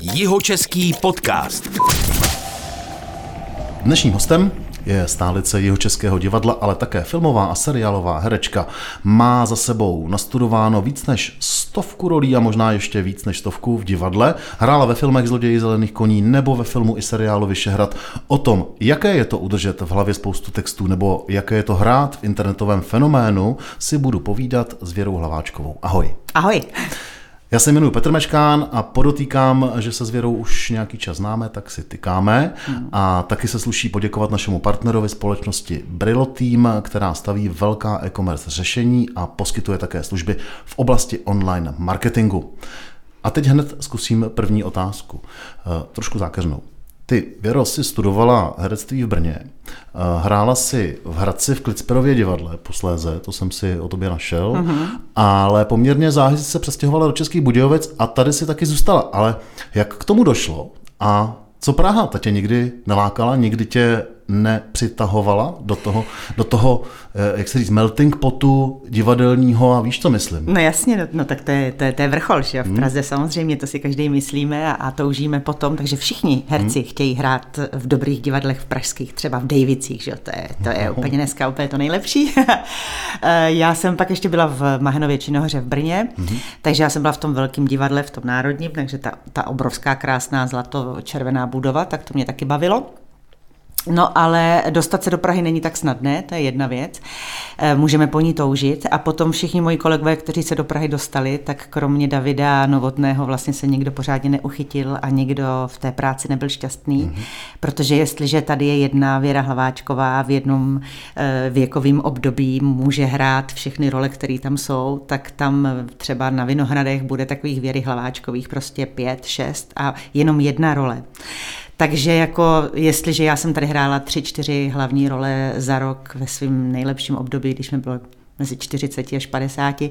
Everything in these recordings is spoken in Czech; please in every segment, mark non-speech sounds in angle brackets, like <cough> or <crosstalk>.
Jihočeský podcast. Dnešním hostem je stálice jeho českého divadla, ale také filmová a seriálová herečka. Má za sebou nastudováno víc než stovku rolí a možná ještě víc než stovku v divadle. Hrála ve filmech Zloději zelených koní nebo ve filmu i seriálu Vyšehrad. O tom, jaké je to udržet v hlavě spoustu textů nebo jaké je to hrát v internetovém fenoménu, si budu povídat s Věrou Hlaváčkovou. Ahoj. Ahoj. Já se jmenuji Petr Meškán a podotýkám, že se s Věrou už nějaký čas známe, tak si tykáme. Hmm. A taky se sluší poděkovat našemu partnerovi společnosti Brillo Team, která staví velká e-commerce řešení a poskytuje také služby v oblasti online marketingu. A teď hned zkusím první otázku, eh, trošku zákeřnou. Ty, Věro, si studovala herectví v Brně, hrála si v Hradci v Klicperově divadle posléze, to jsem si o tobě našel, uh-huh. ale poměrně záhy se přestěhovala do Českých Budějovic a tady si taky zůstala. Ale jak k tomu došlo a co Praha? Ta tě nikdy nelákala, nikdy tě nepřitahovala do toho, do toho eh, jak se říct, melting potu divadelního a víš, co myslím? No jasně, no, no tak to je, to, je, to je vrchol, že v hmm. Praze hmm. samozřejmě, to si každý myslíme a, a toužíme potom, takže všichni herci hmm. chtějí hrát v dobrých divadlech v pražských, třeba v Davicích, že to je, to je úplně dneska úplně to nejlepší. <laughs> Eh, já jsem pak ještě byla v Mahenově Činohoře v Brně, hmm. takže já jsem byla v tom velkém divadle, v tom národním, takže ta, ta obrovská krásná zlato-červená budova, tak to mě taky bavilo. No ale dostat se do Prahy není tak snadné, to je jedna věc. Eh, můžeme po ní toužit. A potom všichni moji kolegové, kteří se do Prahy dostali, tak kromě Davida Novotného vlastně se nikdo pořádně neuchytil a nikdo v té práci nebyl šťastný. Mm-hmm. Protože jestliže tady je jedna Věra Hlaváčková v jednom eh, věkovém období může hrát všechny role, které tam jsou, tak tam třeba na Vinohradech bude takových Věry Hlaváčkových prostě pět, šest a jenom jedna role. Takže jako jestliže já jsem tady hrála tři, čtyři hlavní role za rok ve svém nejlepším období, když mi bylo mezi 40 až 50,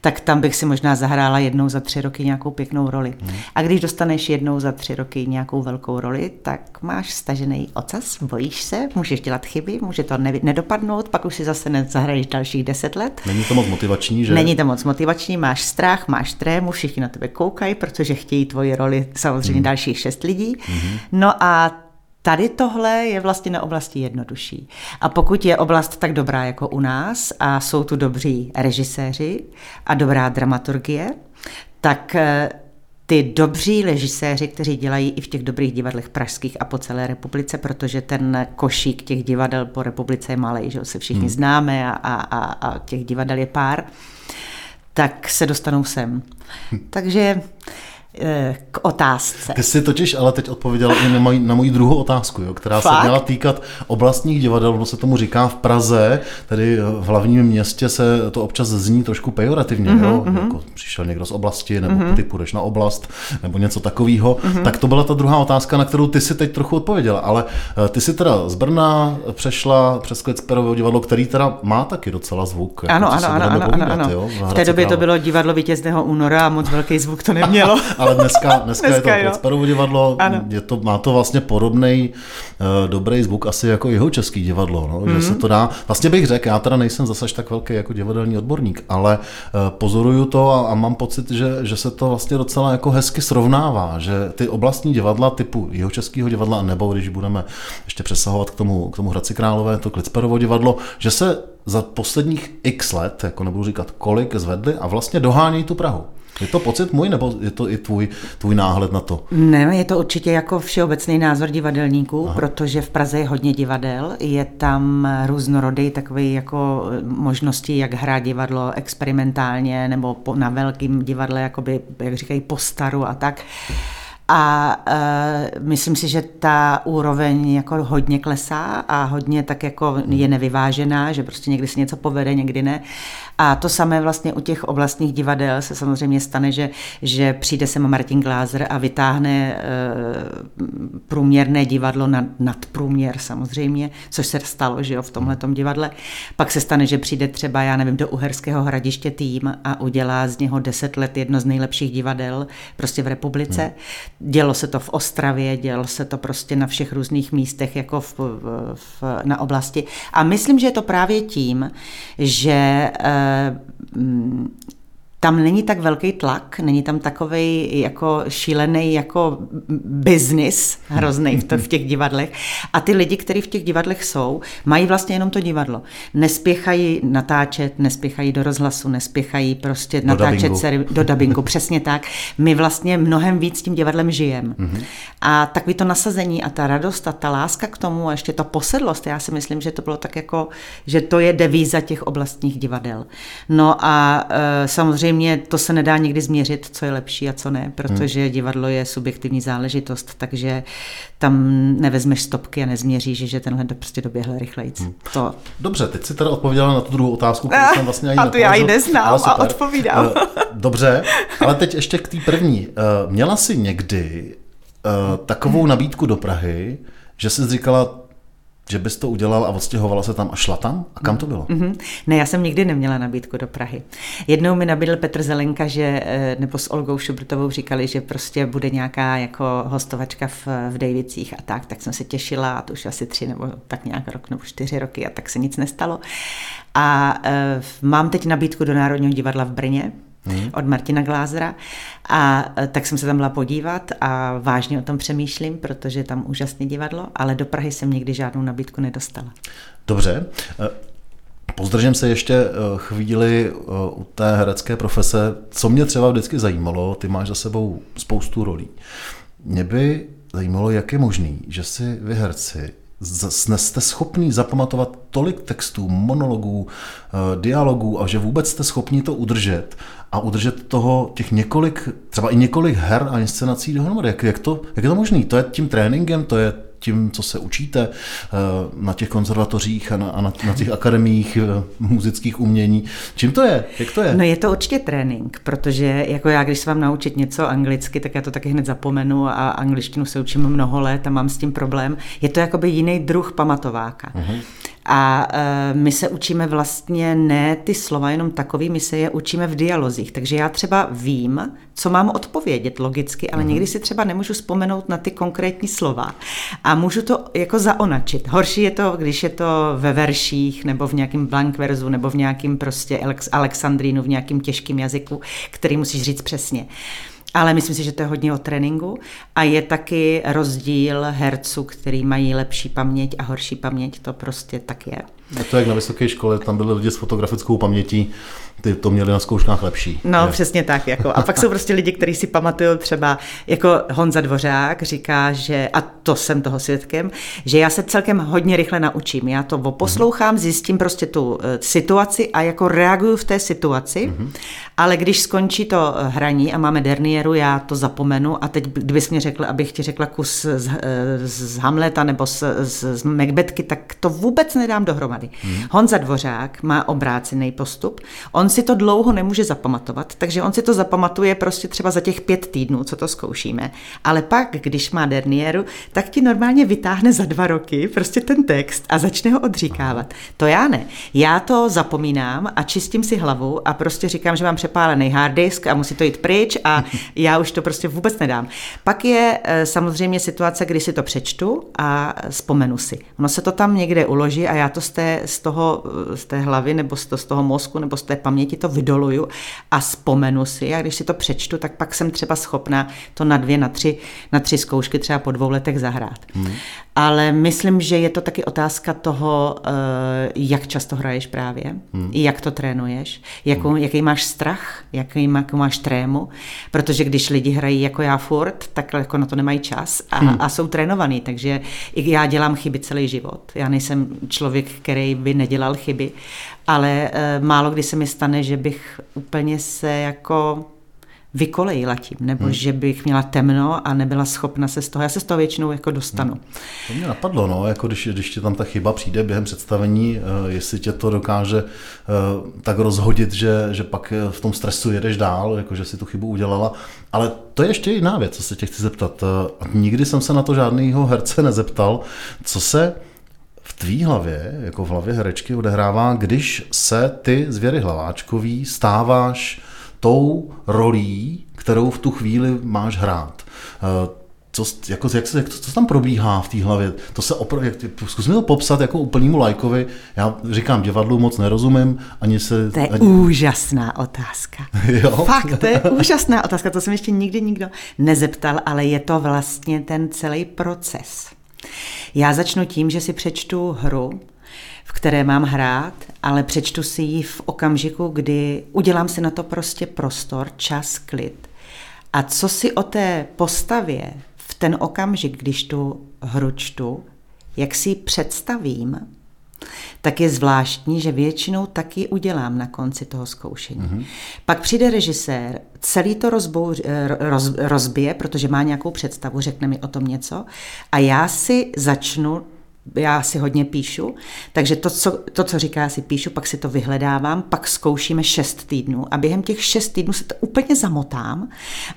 tak tam bych si možná zahrála jednou za tři roky nějakou pěknou roli. Hmm. A když dostaneš jednou za tři roky nějakou velkou roli, tak máš stažený ocas, bojíš se, můžeš dělat chyby, může to ne- nedopadnout, pak už si zase nezahraješ dalších deset let. Není to moc motivační, že? Není to moc motivační, máš strach, máš trému, všichni na tebe koukají, protože chtějí tvoji roli samozřejmě hmm. dalších šest lidí. Hmm. No a Tady tohle je vlastně na oblasti jednodušší. A pokud je oblast tak dobrá jako u nás a jsou tu dobří režiséři a dobrá dramaturgie, tak eh, ty dobří režiséři, kteří dělají i v těch dobrých divadlech pražských a po celé republice, protože ten košík těch divadel po republice je malý, že se všichni hmm. známe a, a, a, a těch divadel je pár, tak se dostanou sem. Hm. Takže k otázce. Ty jsi totiž ale teď odpověděla i na moji, na moji druhou otázku, jo, která Fakt? se měla týkat oblastních divadel, ono se tomu říká v Praze, tedy v hlavním městě se to občas zní trošku pejorativně, mm-hmm, jo? Mm-hmm. Jako přišel někdo z oblasti, nebo mm-hmm. ty půjdeš na oblast, nebo něco takového. Mm-hmm. Tak to byla ta druhá otázka, na kterou ty si teď trochu odpověděla, ale eh, ty si teda z Brna přešla přes Klecperovo divadlo, který teda má taky docela zvuk. Jako ano, ano, ano, ano, ano, ano. Jo, v, v té době to bylo divadlo vítězného února a moc velký zvuk to nemělo. <laughs> ale dneska, dneska, dneska je to Klecperovo divadlo, je to, má to vlastně podobný uh, dobrý zvuk asi jako jeho český divadlo, no, mm-hmm. že mhm. se to dá, vlastně bych řekl, já teda nejsem zase tak velký jako divadelní odborník, ale uh, pozoruju to a, a mám pocit, že, že se to vlastně docela jako hezky srovnává, že ty oblastní divadla typu jeho českého divadla, nebo když budeme ještě přesahovat k tomu, k tomu Hradci Králové, to Klicperovo divadlo, že se za posledních x let, jako nebudu říkat kolik, zvedli a vlastně dohánějí tu Prahu. Je to pocit můj, nebo je to i tvůj, tvůj náhled na to? Ne, je to určitě jako všeobecný názor divadelníků, Aha. protože v Praze je hodně divadel, je tam různorodý takový jako možnosti, jak hrát divadlo experimentálně, nebo po, na velkým divadle, jakoby, jak říkají, postaru a tak. A uh, myslím si, že ta úroveň jako hodně klesá a hodně tak jako je nevyvážená, že prostě někdy se něco povede, někdy ne. A to samé vlastně u těch oblastních divadel se samozřejmě stane, že, že přijde sem Martin Glázer a vytáhne e, průměrné divadlo nad, nad průměr samozřejmě, což se stalo že jo, v tomhle divadle. Pak se stane, že přijde třeba, já nevím, do Uherského hradiště tým a udělá z něho deset let jedno z nejlepších divadel prostě v republice. Hmm. Dělo se to v Ostravě, dělo se to prostě na všech různých místech jako v, v, na oblasti. A myslím, že je to právě tím, že e, 嗯 tam není tak velký tlak, není tam takový jako šílený jako biznis hrozný v, to, v těch divadlech. A ty lidi, kteří v těch divadlech jsou, mají vlastně jenom to divadlo. Nespěchají natáčet, nespěchají do rozhlasu, nespěchají prostě do natáčet se do dubbingu, <laughs> přesně tak. My vlastně mnohem víc tím divadlem žijeme. Mm-hmm. A takový to nasazení a ta radost a ta láska k tomu a ještě ta posedlost, já si myslím, že to bylo tak jako, že to je devíza těch oblastních divadel. No a e, samozřejmě to se nedá nikdy změřit, co je lepší a co ne, protože hmm. divadlo je subjektivní záležitost, takže tam nevezmeš stopky a nezměříš, že tenhle prostě doběhl rychleji. Hmm. To... Dobře, teď si teda odpověděla na tu druhou otázku, kterou jsem vlastně ani A tu já ji neznám a odpovídám. E, dobře, ale teď ještě k té první. E, měla jsi někdy takovou nabídku do Prahy, že jsi říkala, že bys to udělal a odstěhovala se tam a šla tam? A kam to bylo? Mm-hmm. Ne, já jsem nikdy neměla nabídku do Prahy. Jednou mi nabídl Petr Zelenka, že, eh, nebo s Olgou Šubrtovou říkali, že prostě bude nějaká jako hostovačka v, v Dejvicích a tak, tak jsem se těšila a to už asi tři nebo tak nějak rok nebo čtyři roky a tak se nic nestalo. A uh, mám teď nabídku do Národního divadla v Brně, hmm. od Martina Glázera. A e, tak jsem se tam byla podívat a vážně o tom přemýšlím, protože je tam úžasné divadlo, ale do Prahy jsem nikdy žádnou nabídku nedostala. Dobře. E, pozdržím se ještě e, chvíli u té herecké profese. Co mě třeba vždycky zajímalo, ty máš za sebou spoustu rolí. Mě by zajímalo, jak je možný, že si vy herci jste schopný zapamatovat tolik textů, monologů, dialogů a že vůbec jste schopni to udržet a udržet toho těch několik, třeba i několik her a inscenací dohromady. Jak, jak, to, jak je to možné? To je tím tréninkem, to je tím, co se učíte eh, na těch konzervatořích a na, a na, na těch akademiích eh, muzických umění. Čím to je? Jak to je? No je to určitě trénink, protože jako já, když se vám naučit něco anglicky, tak já to taky hned zapomenu a angličtinu se učím mnoho let a mám s tím problém. Je to jakoby jiný druh pamatováka. Uh-huh. A e, my se učíme vlastně ne ty slova jenom takový, my se je učíme v dialozích. Takže já třeba vím, co mám odpovědět logicky, ale mm-hmm. někdy si třeba nemůžu vzpomenout na ty konkrétní slova. A můžu to jako zaonačit. Horší je to, když je to ve verších, nebo v nějakém blank verzu, nebo v nějakém prostě Alexandrínu, v nějakém těžkém jazyku, který musíš říct přesně. Ale myslím si, že to je hodně o tréninku a je taky rozdíl herců, který mají lepší paměť a horší paměť, to prostě tak je. A to jak na vysoké škole, tam byli lidi s fotografickou pamětí, ty to měli na zkouškách lepší. No, je. přesně tak. Jako. A pak jsou prostě lidi, kteří si pamatují třeba, jako Honza Dvořák říká, že, a to jsem toho svědkem, že já se celkem hodně rychle naučím. Já to oposlouchám, zjistím prostě tu eh, situaci a jako reaguju v té situaci, mm-hmm. ale když skončí to eh, hraní a máme dernieru, já to zapomenu a teď, kdybys mě řekl, abych ti řekla kus z, eh, z Hamleta nebo z, z, z Macbetky, tak to vůbec nedám dohromady. Mm-hmm. Honza Dvořák má obrácený postup. On si to dlouho nemůže zapamatovat, takže on si to zapamatuje prostě třeba za těch pět týdnů, co to zkoušíme. Ale pak, když má dernieru, tak ti normálně vytáhne za dva roky prostě ten text a začne ho odříkávat. To já ne. Já to zapomínám a čistím si hlavu a prostě říkám, že mám přepálený hard disk a musí to jít pryč a <laughs> já už to prostě vůbec nedám. Pak je eh, samozřejmě situace, kdy si to přečtu a vzpomenu si. Ono se to tam někde uloží a já to z té, z toho, eh, z té hlavy nebo z, to, z toho mozku nebo z té paměti paměti to vydoluju a vzpomenu si a když si to přečtu, tak pak jsem třeba schopná to na dvě, na tři, na tři zkoušky třeba po dvou letech zahrát. Hmm. Ale myslím, že je to taky otázka toho, eh, jak často hraješ právě, hmm. jak to trénuješ, jakou, hmm. jaký máš strach, jaký, jakou máš trému, protože když lidi hrají jako já furt, tak jako na to nemají čas a, hmm. a jsou trénovaný, takže já dělám chyby celý život. Já nejsem člověk, který by nedělal chyby ale e, málo kdy se mi stane, že bych úplně se jako vykolejila tím, nebo hmm. že bych měla temno a nebyla schopna se z toho, já se z toho většinou jako dostanu. Hmm. To mě napadlo, no, jako když, když ti tam ta chyba přijde během představení, uh, jestli tě to dokáže uh, tak rozhodit, že, že pak v tom stresu jedeš dál, jako že si tu chybu udělala. Ale to je ještě jiná věc, co se tě chci zeptat. Nikdy jsem se na to žádného herce nezeptal, co se v tvý hlavě, jako v hlavě herečky, odehrává, když se ty z Věry Hlaváčkový stáváš tou rolí, kterou v tu chvíli máš hrát. Eh, co, jako, jak se, jak, co tam probíhá v té hlavě? To se opravdu, zkus mi to popsat jako úplnému lajkovi. Já říkám, divadlu moc nerozumím, ani se... To je ani... úžasná otázka. <laughs> Jo? Fakt, to je úžasná otázka, to jsem ještě nikdy nikdo nezeptal, ale je to vlastně ten celý proces. Já začnu tím, že si přečtu hru, v které mám hrát, ale přečtu si ji v okamžiku, kdy udělám si na to prostě prostor, čas, klid. A co si o té postavě v ten okamžik, když tu hru čtu, jak si ji představím, tak je zvláštní, že většinou taky udělám na konci toho zkoušení. Mm-hmm. Pak přijde režisér, celý to rozbouř, roz, rozbije, protože má nějakou představu, řekne mi o tom něco a já si začnu já si hodně píšu, takže to co, to, co říká, si píšu, pak si to vyhledávám, pak zkoušíme šest týdnů a během těch šest týdnů se to úplně zamotám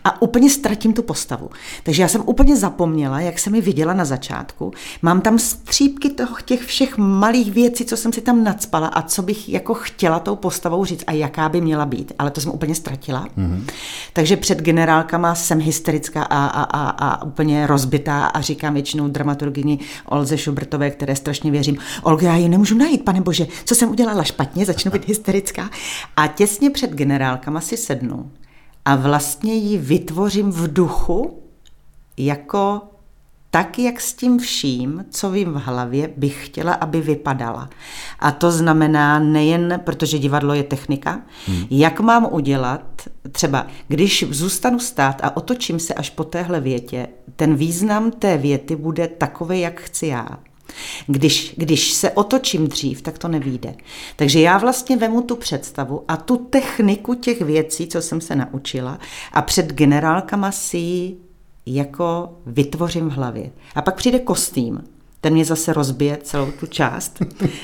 a úplně ztratím tu postavu. Takže já jsem úplně zapomněla, jak jsem mi viděla na začátku. Mám tam střípky toho, těch všech malých věcí, co jsem si tam nadspala a co bych jako chtěla tou postavou říct a jaká by měla být, ale to jsem úplně ztratila. Mm-hmm. Takže před generálkama jsem hysterická a, a, a, a úplně rozbitá a říkám většinou dramaturgyni Olze Schubert Robertové, které strašně věřím. Olga, já ji nemůžu najít, pane bože, co jsem udělala špatně, začnu být hysterická. A těsně před generálkama si sednu a vlastně ji vytvořím v duchu jako tak, jak s tím vším, co vím v hlavě, bych chtěla, aby vypadala. A to znamená nejen, protože divadlo je technika, hmm. jak mám udělat, třeba když zůstanu stát a otočím se až po téhle větě, ten význam té věty bude takový, jak chci já. Když, když se otočím dřív, tak to nevíde. Takže já vlastně vemu tu představu a tu techniku těch věcí, co jsem se naučila a před generálkama si ji jako vytvořím v hlavě. A pak přijde kostým, ten mě zase rozbije celou tu část.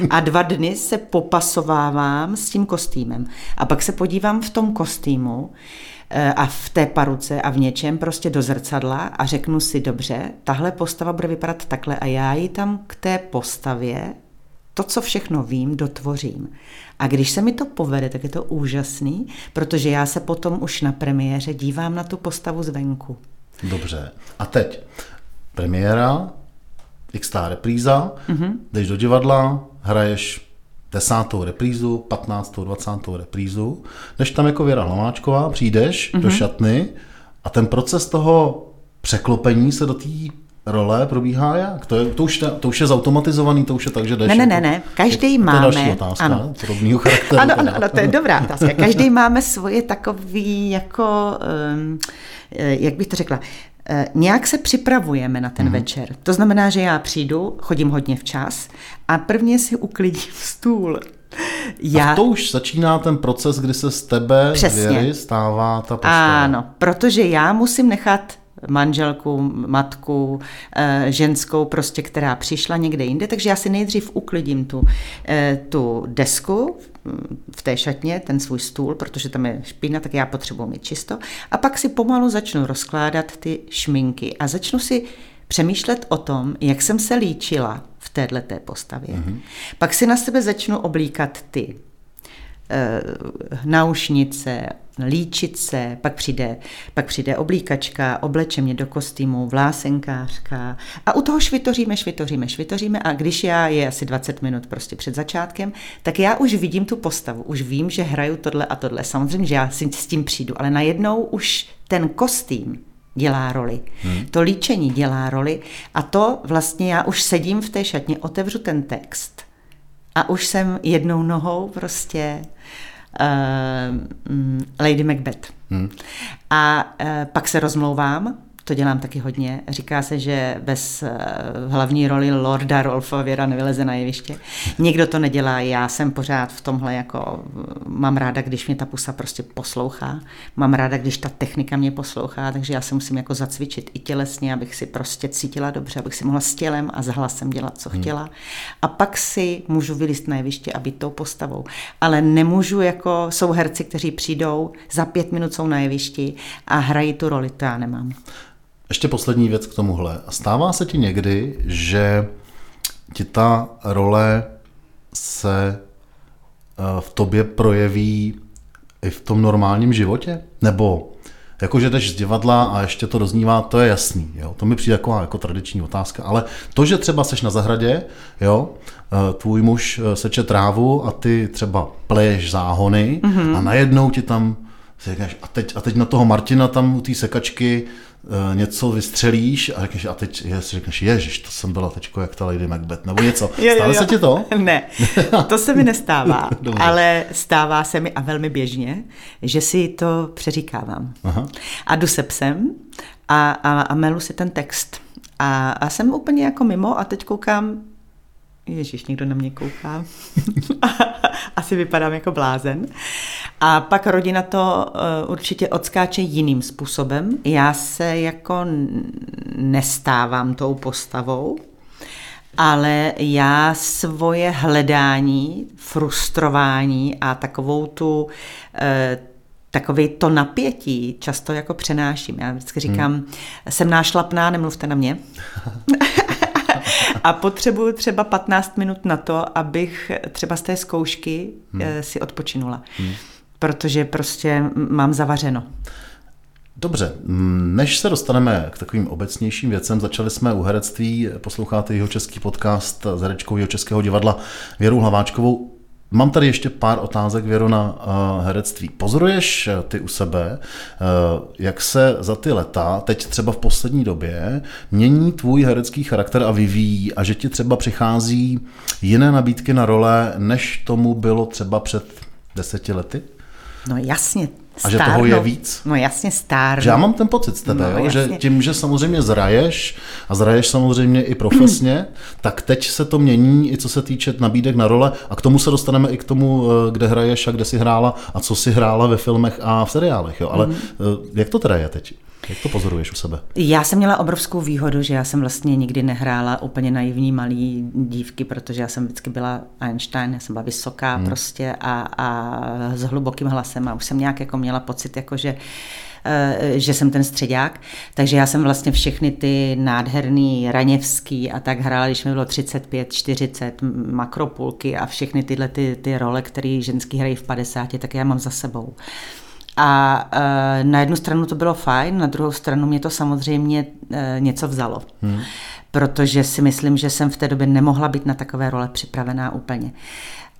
A dva dny se popasovávám s tím kostýmem. A pak se podívám v tom kostýmu, a v té paruce a v něčem prostě do zrcadla a řeknu si, dobře, tahle postava bude vypadat takhle a já ji tam k té postavě to, co všechno vím, dotvořím. A když se mi to povede, tak je to úžasný, protože já se potom už na premiéře dívám na tu postavu zvenku. Dobře. A teď premiéra, x repríza, mm-hmm. jdeš do divadla, hraješ desátou reprízu, patnáctou, dvacátou reprízu, než tam jako Věra Hlaváčková, přijdeš mm-hmm. do mhm. šatny a ten proces toho překlopení se do té role probíhá jak? To, je, to, už, to už je zautomatizovaný, to už je tak, že jdeš... Ne, ne, ne, ne. každý to, máme... To je další otázka, ano. podobného charakteru. ano, ano, ano, to je dobrá otázka. Každý <laughs> máme svoje takový jako, um, jak bych to řekla, Eh, nějak se připravujeme na ten mm. večer. To znamená, že já přijdu, chodím hodně včas a prvně si uklidím <laughs> stůl. Já... A to už začíná ten proces, kdy se z tebe Přesně. věry stává ta postava. Ano, protože já musím nechat manželku, matku, eh, ženskou, prostě, která přišla někde jinde, takže já si nejdřív uklidím tu, eh, tu desku v té šatně, ten svůj stůl, protože tam je špína, tak já potřebuji mít čisto. A pak si pomalu začnu rozkládat ty šminky a začnu si přemýšlet o tom, jak jsem se líčila v této postavě. Mm-hmm. Pak si na sebe začnu oblíkat ty Eh, naušnice, líčice, pak přijde, pak přijde oblíkačka, obleče mě do kostýmu, vlásenkářka a u toho švitoříme, švitoříme, švitoříme a když já je asi 20 minut prostě před začátkem, tak já už vidím tu postavu, už vím, že hraju tohle a tohle. Samozřejmě, že já si s tím přijdu, ale najednou už ten kostým dělá roli. Hmm. To líčení dělá roli a to vlastně já už sedím v té šatně, otevřu ten text a už jsem jednou nohou prostě uh, Lady Macbeth. Hmm. A uh, pak se rozmlouvám to dělám taky hodně. Říká se, že bez eh, hlavní roli Lorda Rolfa Věra nevyleze na jeviště. Někdo to nedělá, já jsem pořád v tomhle jako, mám ráda, když mě ta pusa prostě poslouchá, mám ráda, když ta technika mě poslouchá, takže já se musím jako zacvičit i tělesně, abych si prostě cítila dobře, abych si mohla s tělem a s hlasem dělat, co hmm. chtěla. A pak si můžu vylist na jeviště a být tou postavou. Ale nemůžu jako, jsou herci, kteří přijdou, za pět minut jsou na jevišti a hrají tu roli, to já nemám. Ještě poslední věc k tomuhle. Stává se ti někdy, že ti ta role se eh, v tobě projeví i v tom normálním životě? Nebo Jakože jdeš z divadla a ještě to doznívá, to je jasný. Jo? To mi přijde jako, jako tradiční otázka. Ale to, že třeba seš na zahradě, jo, eh, tvůj muž eh, seče trávu a ty třeba pleješ záhony mm-hmm. a najednou ti tam říkáš, a teď, a teď na toho Martina tam u té sekačky něco vystřelíš a řekneš, a teď je, si řekneš, ježiš, to jsem byla teďko jak ta Lady Macbeth, nebo něco. Jo, Stane jo, jo. se ti to? <laughs> Ne, to se mi nestává, <laughs> ale stává se mi a velmi běžně, že si to přeříkávám. Aha. A jdu se psem a, a, a melu si ten text. A, a jsem úplně jako mimo a teď koukám, Ježíš, někdo na mě kouká. <laughs> Asi vypadám jako blázen. A pak rodina to uh, určitě odskáče jiným způsobem. Já se jako nestávám tou postavou, ale já svoje hledání, frustrování a takovou tu eh, takový to napětí často jako přenáším. Já vždycky říkám, hmm. jsem nášlapná, nemluvte na mě. <laughs> a potřebuju třeba 15 minut na to, abych třeba z té zkoušky hmm. si odpočinula. Hmm. Protože prostě mám zavařeno. Dobře, než se dostaneme k takovým obecnějším věcem, začali jsme u herectví, posloucháte jeho český podcast s herečkou jeho českého divadla Věrou Hlaváčkovou. Mám tady ještě pár otázek, Věro, na uh, herectví. Pozoruješ ty u sebe, uh, jak se za ty leta, teď třeba v poslední době, mění tvůj herecký charakter a vyvíjí a že ti třeba přichází jiné nabídky na role, než tomu bylo třeba před deseti lety? No jasně, a že toho je víc? No jasně, stárnu. Že já mám ten pocit z tebe, No, jo? že tím, že samozřejmě zraješ a zraješ samozřejmě i profesně, <clears throat> tak teď se to mění i co se týče nabídek na role a k tomu se dostaneme i k tomu, eh, kde hraješ a kde si hrála a co si hrála ve filmech a v seriálech. Jo? Ale mm. jak to teda je teď? Jak to pozoruješ u sebe? Já jsem měla obrovskou výhodu, že já jsem vlastně nikdy nehrála úplně naivní malý dívky, protože já jsem vždycky byla Einstein, já jsem byla vysoká hmm. prostě a, a s hlubokým hlasem a už jsem nějak jako měla pocit, jako že eh, že jsem ten středák, takže já jsem vlastně všechny ty nádherný Raněvský a tak hrála, když mi bylo 35, 40, makropulky a všechny tyhle ty, ty role, které ženský hrají v 50, tak já mám za sebou. A e, na jednu stranu to bylo fajn, na druhou stranu mě to samozřejmě e, něco vzalo. Hmm. Protože si myslím, že jsem v té době nemohla být na takové role připravená úplně.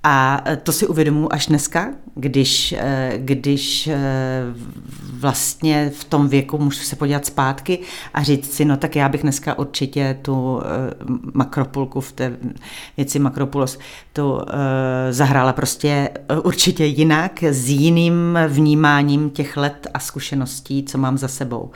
A to si uvědomuji až dneska, když, když vlastně v tom věku můžu se podívat zpátky a říct si, no tak já bych dneska určitě tu makropulku v té věci Makropulos tu zahrála prostě určitě jinak, s jiným vnímáním těch let a zkušeností, co mám za sebou.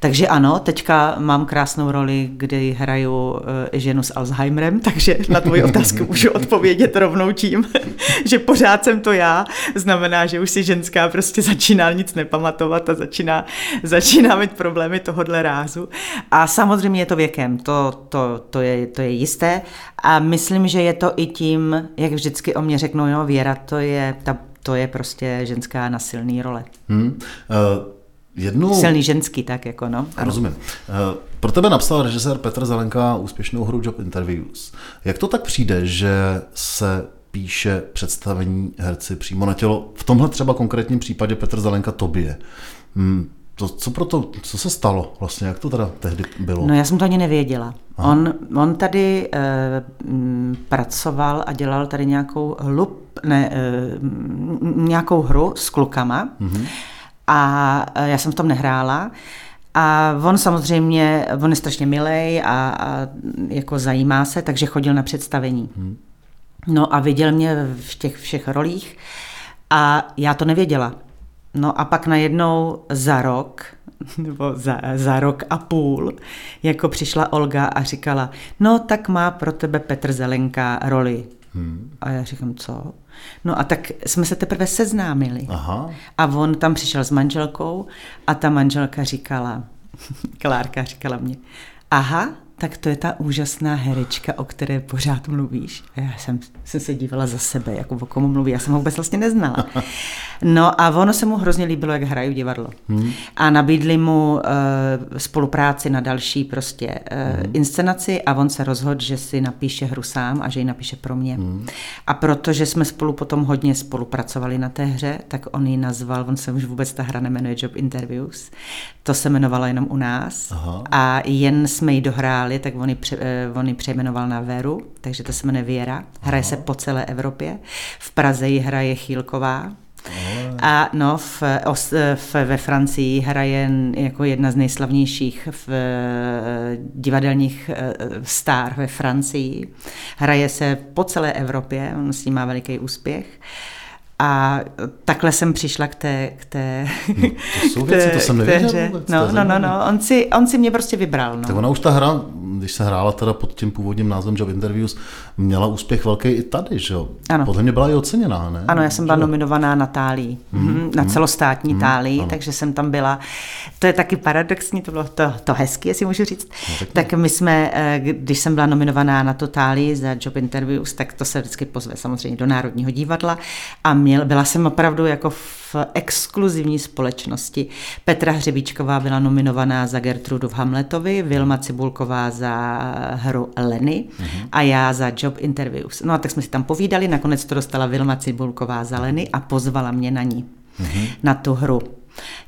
Takže ano, teďka mám krásnou roli, kdy hraju ženu s Alzheimerem, takže na tvoji otázku můžu odpovědět rovnou tím, <laughs> že pořád jsem to já, znamená, že už si ženská prostě začíná nic nepamatovat a začíná, začíná mít problémy tohodle rázu. A samozřejmě je to věkem, to, to, to, je, to je jisté. A myslím, že je to i tím, jak vždycky o mě řeknou, no Věra, to je, ta, to je prostě ženská na silný role. Hmm. Uh... Jednu... Silný ženský, tak jako no. Ano. Rozumím. Pro tebe napsal režisér Petr Zelenka úspěšnou hru Job Interviews. Jak to tak přijde, že se píše představení herci přímo na tělo? V tomhle třeba konkrétním případě Petr Zelenka tobě. To, co, proto, co se stalo vlastně? Jak to teda tehdy bylo? No já jsem to ani nevěděla. On, on tady e, m, pracoval a dělal tady nějakou hlup, ne, e, nějakou hru s klukama. Mm-hmm. A já jsem v tom nehrála. A on samozřejmě, on je strašně milej a, a jako zajímá se, takže chodil na představení. Hmm. No a viděl mě v těch všech rolích a já to nevěděla. No a pak najednou za rok, <laughs> nebo za, za rok a půl, jako přišla Olga a říkala, no tak má pro tebe Petr Zelenka roli. Hmm. A já říkám, co? No a tak jsme se teprve seznámili. Aha. A on tam přišel s manželkou a ta manželka říkala, <laughs> Klárka říkala mě, aha, tak to je ta úžasná herečka, o které pořád mluvíš. Já jsem, jsem se dívala za sebe, jako o komu mluví, já jsem ho vůbec vlastně neznala. No a ono se mu hrozně líbilo, jak hraju divadlo. Hmm. A nabídli mu uh, spolupráci na další prostě uh, hmm. inscenaci a on se rozhodl, že si napíše hru sám a že ji napíše pro mě. Hmm. A protože jsme spolu potom hodně spolupracovali na té hře, tak on ji nazval, on se už vůbec ta hra nemenuje Job Interviews, to se jmenovalo jenom u nás Aha. a jen jsme ji dohráli, tak on ji, pře, uh, on ji přejmenoval na Veru, takže to se jmenuje Věra, hraje Aha. se po celé Evropě. V Praze ji hraje Chýlková, a no, v, v, ve Francii hraje jako jedna z nejslavnějších v, divadelních eh, star ve Francii. Hraje se po celé Evropě, on s tím má veliký úspěch. A takhle jsem přišla k té, k té, no, to jsou <laughs> věci, to jsem nevěděl vůbec, no, no, no, no, on si, on si mě prostě vybral. No. Tak ona už ta hra, když se hrála teda pod tím původním názvem Job Interviews, měla úspěch velký i tady, že jo? Ano. Podle mě byla i oceněná, ne? Ano, já jsem byla že? nominovaná na Tálii, mm, na celostátní mm, Tálii, ano. takže jsem tam byla. To je taky paradoxní, to bylo to, to hezky, jestli můžu říct. No, tak, tak my jsme, eh, když jsem byla nominovaná na to Tálii za Job Interviews, tak to se vždycky pozve samozřejmě do Národního divadla a měl, byla jsem opravdu jako v exkluzivní společnosti. Petra Hřebíčková byla nominovaná za Gertrudu v Hamletovi, Vilma Cibulková za hru Leny mm-hmm. a já za Job Interviews. No a tak jsme si tam povídali, nakonec to dostala Vilma Cibulková za Leny a pozvala mě na ní, mm-hmm. na tu hru.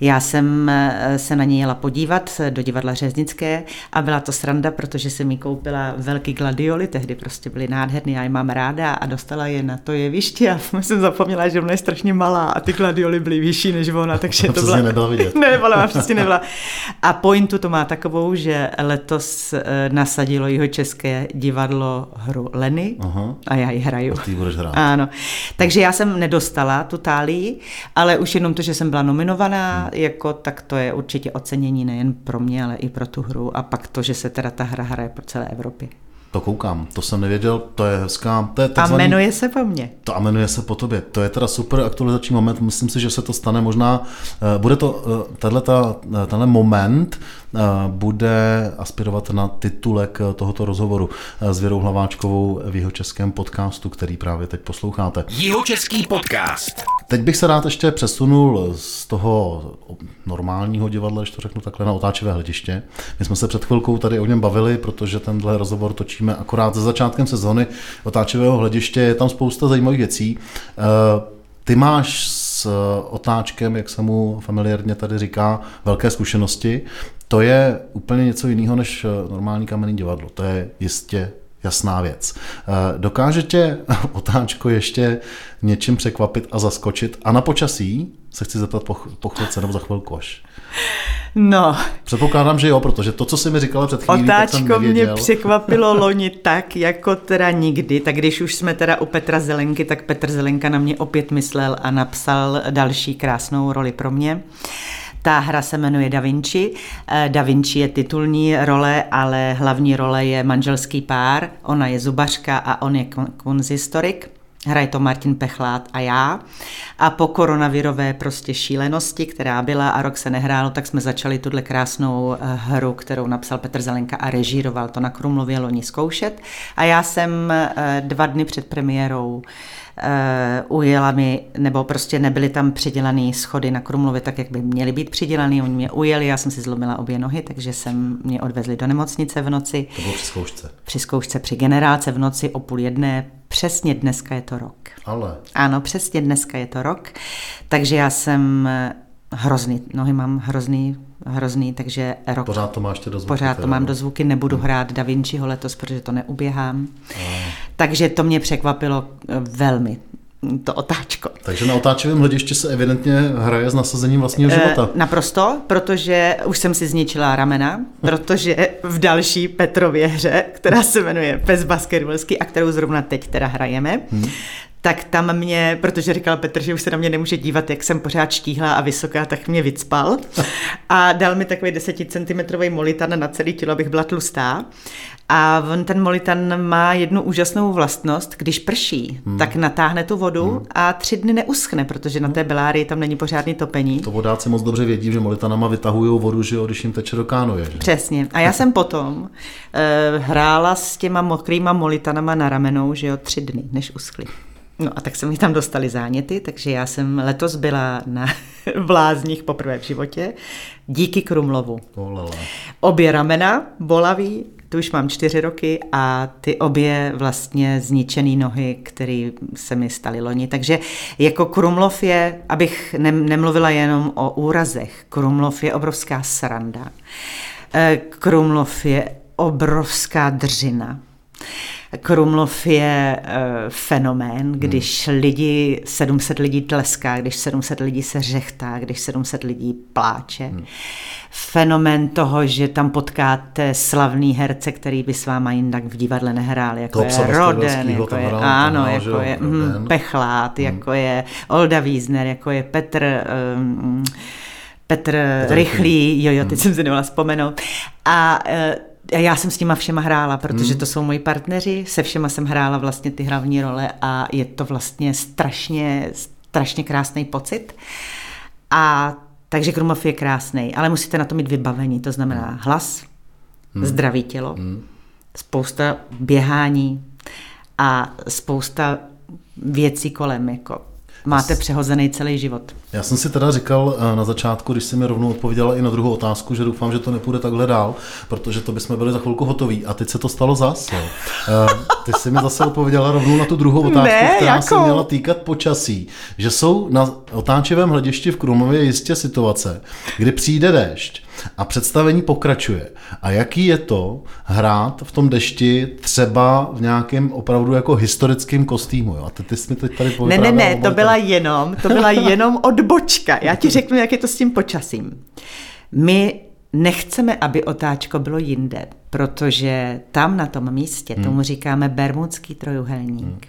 Já jsem eh, se na ní jela podívat do divadla Řeznické a byla to sranda, protože jsem mi koupila velký gladioly, tehdy prostě byly nádherný, já je mám ráda a dostala je na to jeviště a <laughs> jsem zapomněla, že ona je strašně malá a ty gladioly byly vyšší než ona, takže to, byla... nebyla vidět. <laughs> ne, ona přesně nebyla. A pointu to má takovou, že letos eh, nasadilo jeho české divadlo hru Leny Aha. a já ji hraju. A ty budeš hrát. Ano. Takže já jsem nedostala tu tálii, ale už jenom to, že jsem byla nominovaná, hmm. jako, tak to je určitě ocenění nejen pro mě, ale i pro tu hru a pak to, že se teda ta hra hraje po celé Evropě. To koukám, to jsem nevěděl, to je hezká. To je takzvaný, a jmenuje se po mně. To a jmenuje se po tobě. To je teda super aktualizační moment, myslím si, že se to stane možná, eh, bude to, eh, tato, eh, tenhle moment bude aspirovat na titulek tohoto rozhovoru s Věrou Hlaváčkovou v jeho českém podcastu, který právě teď posloucháte. Jeho český podcast. Teď bych se rád ještě přesunul z toho normálního divadla, když to řeknu takhle, na otáčivé hlediště. My jsme se před chvilkou tady o něm bavili, protože tenhle rozhovor točíme akorát za začátkem sezóny otáčivého hlediště, je tam spousta zajímavých věcí. Eh, ty máš s otáčkem, jak se mu familiárně tady říká, velké zkušenosti. To je úplně něco jiného než normální kamenný divadlo. To je jistě jasná věc. Eh, dokáže tě <laughs> otáčko ještě něčím překvapit a zaskočit? A na počasí se chci zeptat po, po chvilce nebo za chvilku až. No. Předpokládám, že jo, protože to, co jsi mi říkala před chvílí, Otáčko tak jsem mě překvapilo <laughs> loni tak, jako teda nikdy. Tak když už jsme teda u Petra Zelenky, tak Petr Zelenka na mě opět myslel a napsal další krásnou roli pro mě. Ta hra se jmenuje Da Vinci. Eh, da Vinci je titulní role, ale hlavní role je manželský pár. Ona je zubařka a on je konzistorik. Hraje to Martin Pechlát a já. A po koronavirové prostě šílenosti, která byla a rok se nehrálo, tak jsme začali tuhle krásnou eh, hru, kterou napsal Petr Zelenka a režíroval to na Krumlově loni zkoušet. A já jsem eh, dva dny před premiérou ujela mi, nebo prostě nebyly tam přidělané schody na Krumlově tak, jak by měly být přidělané. Oni mě ujeli, já jsem si zlomila obě nohy, takže jsem mě odvezli do nemocnice v noci. To bylo při zkoušce. Při zkoušce, při generálce v noci o půl jedné. Přesně dneska je to rok. Ale. Ano, přesně dneska je to rok. Takže já jsem hrozný, nohy mám hrozný, hrozný, takže rok. Pořád to máš ty dozvuky. Pořád to mám dozvuky, nebudu hmm. hrát Da Vinciho letos, protože to neuběhám. A. Takže to mě překvapilo eh, velmi to otáčko. Takže na otáčivém hledišti se evidentně hraje s nasazením vlastního eh, života. E, naprosto, protože už jsem si zničila ramena, <laughs> protože v další Petrově hře, která se jmenuje Pes Baskervilský a kterou zrovna teď teda hrajeme, hmm tak tam mě, protože říkal Petr, že už se na mě nemůže dívat, jak jsem pořád štíhla a vysoká, tak mě vycpal a dal mi takový 10 cm molitan na celé tělo, abych byla tlustá. A on, ten molitan má jednu úžasnou vlastnost, když prší, hmm. tak natáhne tu vodu hmm. a tři dny neuschne, protože na té belárii tam není pořádný topení. To vodáci moc dobře vědí, že molitanama vytahují vodu, že jo, když jim teče do kánuje. Že? Přesně. A já jsem potom uh, hrála s těma mokrýma molitanama na ramenou, že jo, tři dny, než uschly. No a tak se mi tam dostali záněty, takže já jsem letos byla na <laughs> vlázních poprvé v životě díky Krumlovu. Olala. Obě ramena bolavý, tu už mám čtyři roky a ty obě vlastně zničené nohy, které se mi staly loni. Takže jako Krumlov je, abych nemluvila jenom o úrazech, Krumlov je obrovská sranda. Eh, Krumlov je obrovská držina. Krumlov je uh, fenomén, když hmm. lidi, 700 lidí tleská, když 700 lidí se řechtá, když 700 lidí pláče. Hmm. Fenomén toho, že tam potkáte slavný herce, který by s váma jinak v divadle nehrál, jako to je Roden, jako je, hrál, ano, hrál, jako je mm, Pechlát, hmm. jako je Olda Wiesner, jako je Petr... Um, Petr, Petr Rychlý, jo, jo, teď hmm. jsem si nemohla vzpomenout. A uh, já jsem s nima všema hrála, protože hmm. to jsou moji partneři, se všema jsem hrála vlastně ty hlavní role a je to vlastně strašně, strašně krásný pocit. A takže Krumlov je krásný, ale musíte na to mít vybavení, to znamená hmm. hlas, hmm. zdravý tělo, hmm. spousta běhání a spousta věcí kolem, jako máte přehozený celý život. Já jsem si teda říkal eh, na začátku, když jsi mi rovnou odpověděla i na druhou otázku, že doufám, že to nepůjde takhle dál, protože to bychom byli za chvilku hotoví. A teď se to stalo zase. Eh, ty jsi mi zase odpověděla rovnou na tu druhou otázku, ne, která jako... se měla týkat počasí. Že jsou na otáčivém hledišti v Krumově jistě situace, kdy přijde déšť a představení pokračuje. A jaký je to hrát v tom dešti třeba v nějakém opravdu jako historickém kostýmu? Jo? A ty, ty jsi mi teď tady Ne, ne, ne, to byla jenom, to byla <laughs> jenom odbočka. Já ti řeknu, jak je to s tím počasím. My nechceme, aby otáčko bylo jinde, protože tam na tom místě, hmm. tomu říkáme Bermudský trojuhelník. Hmm.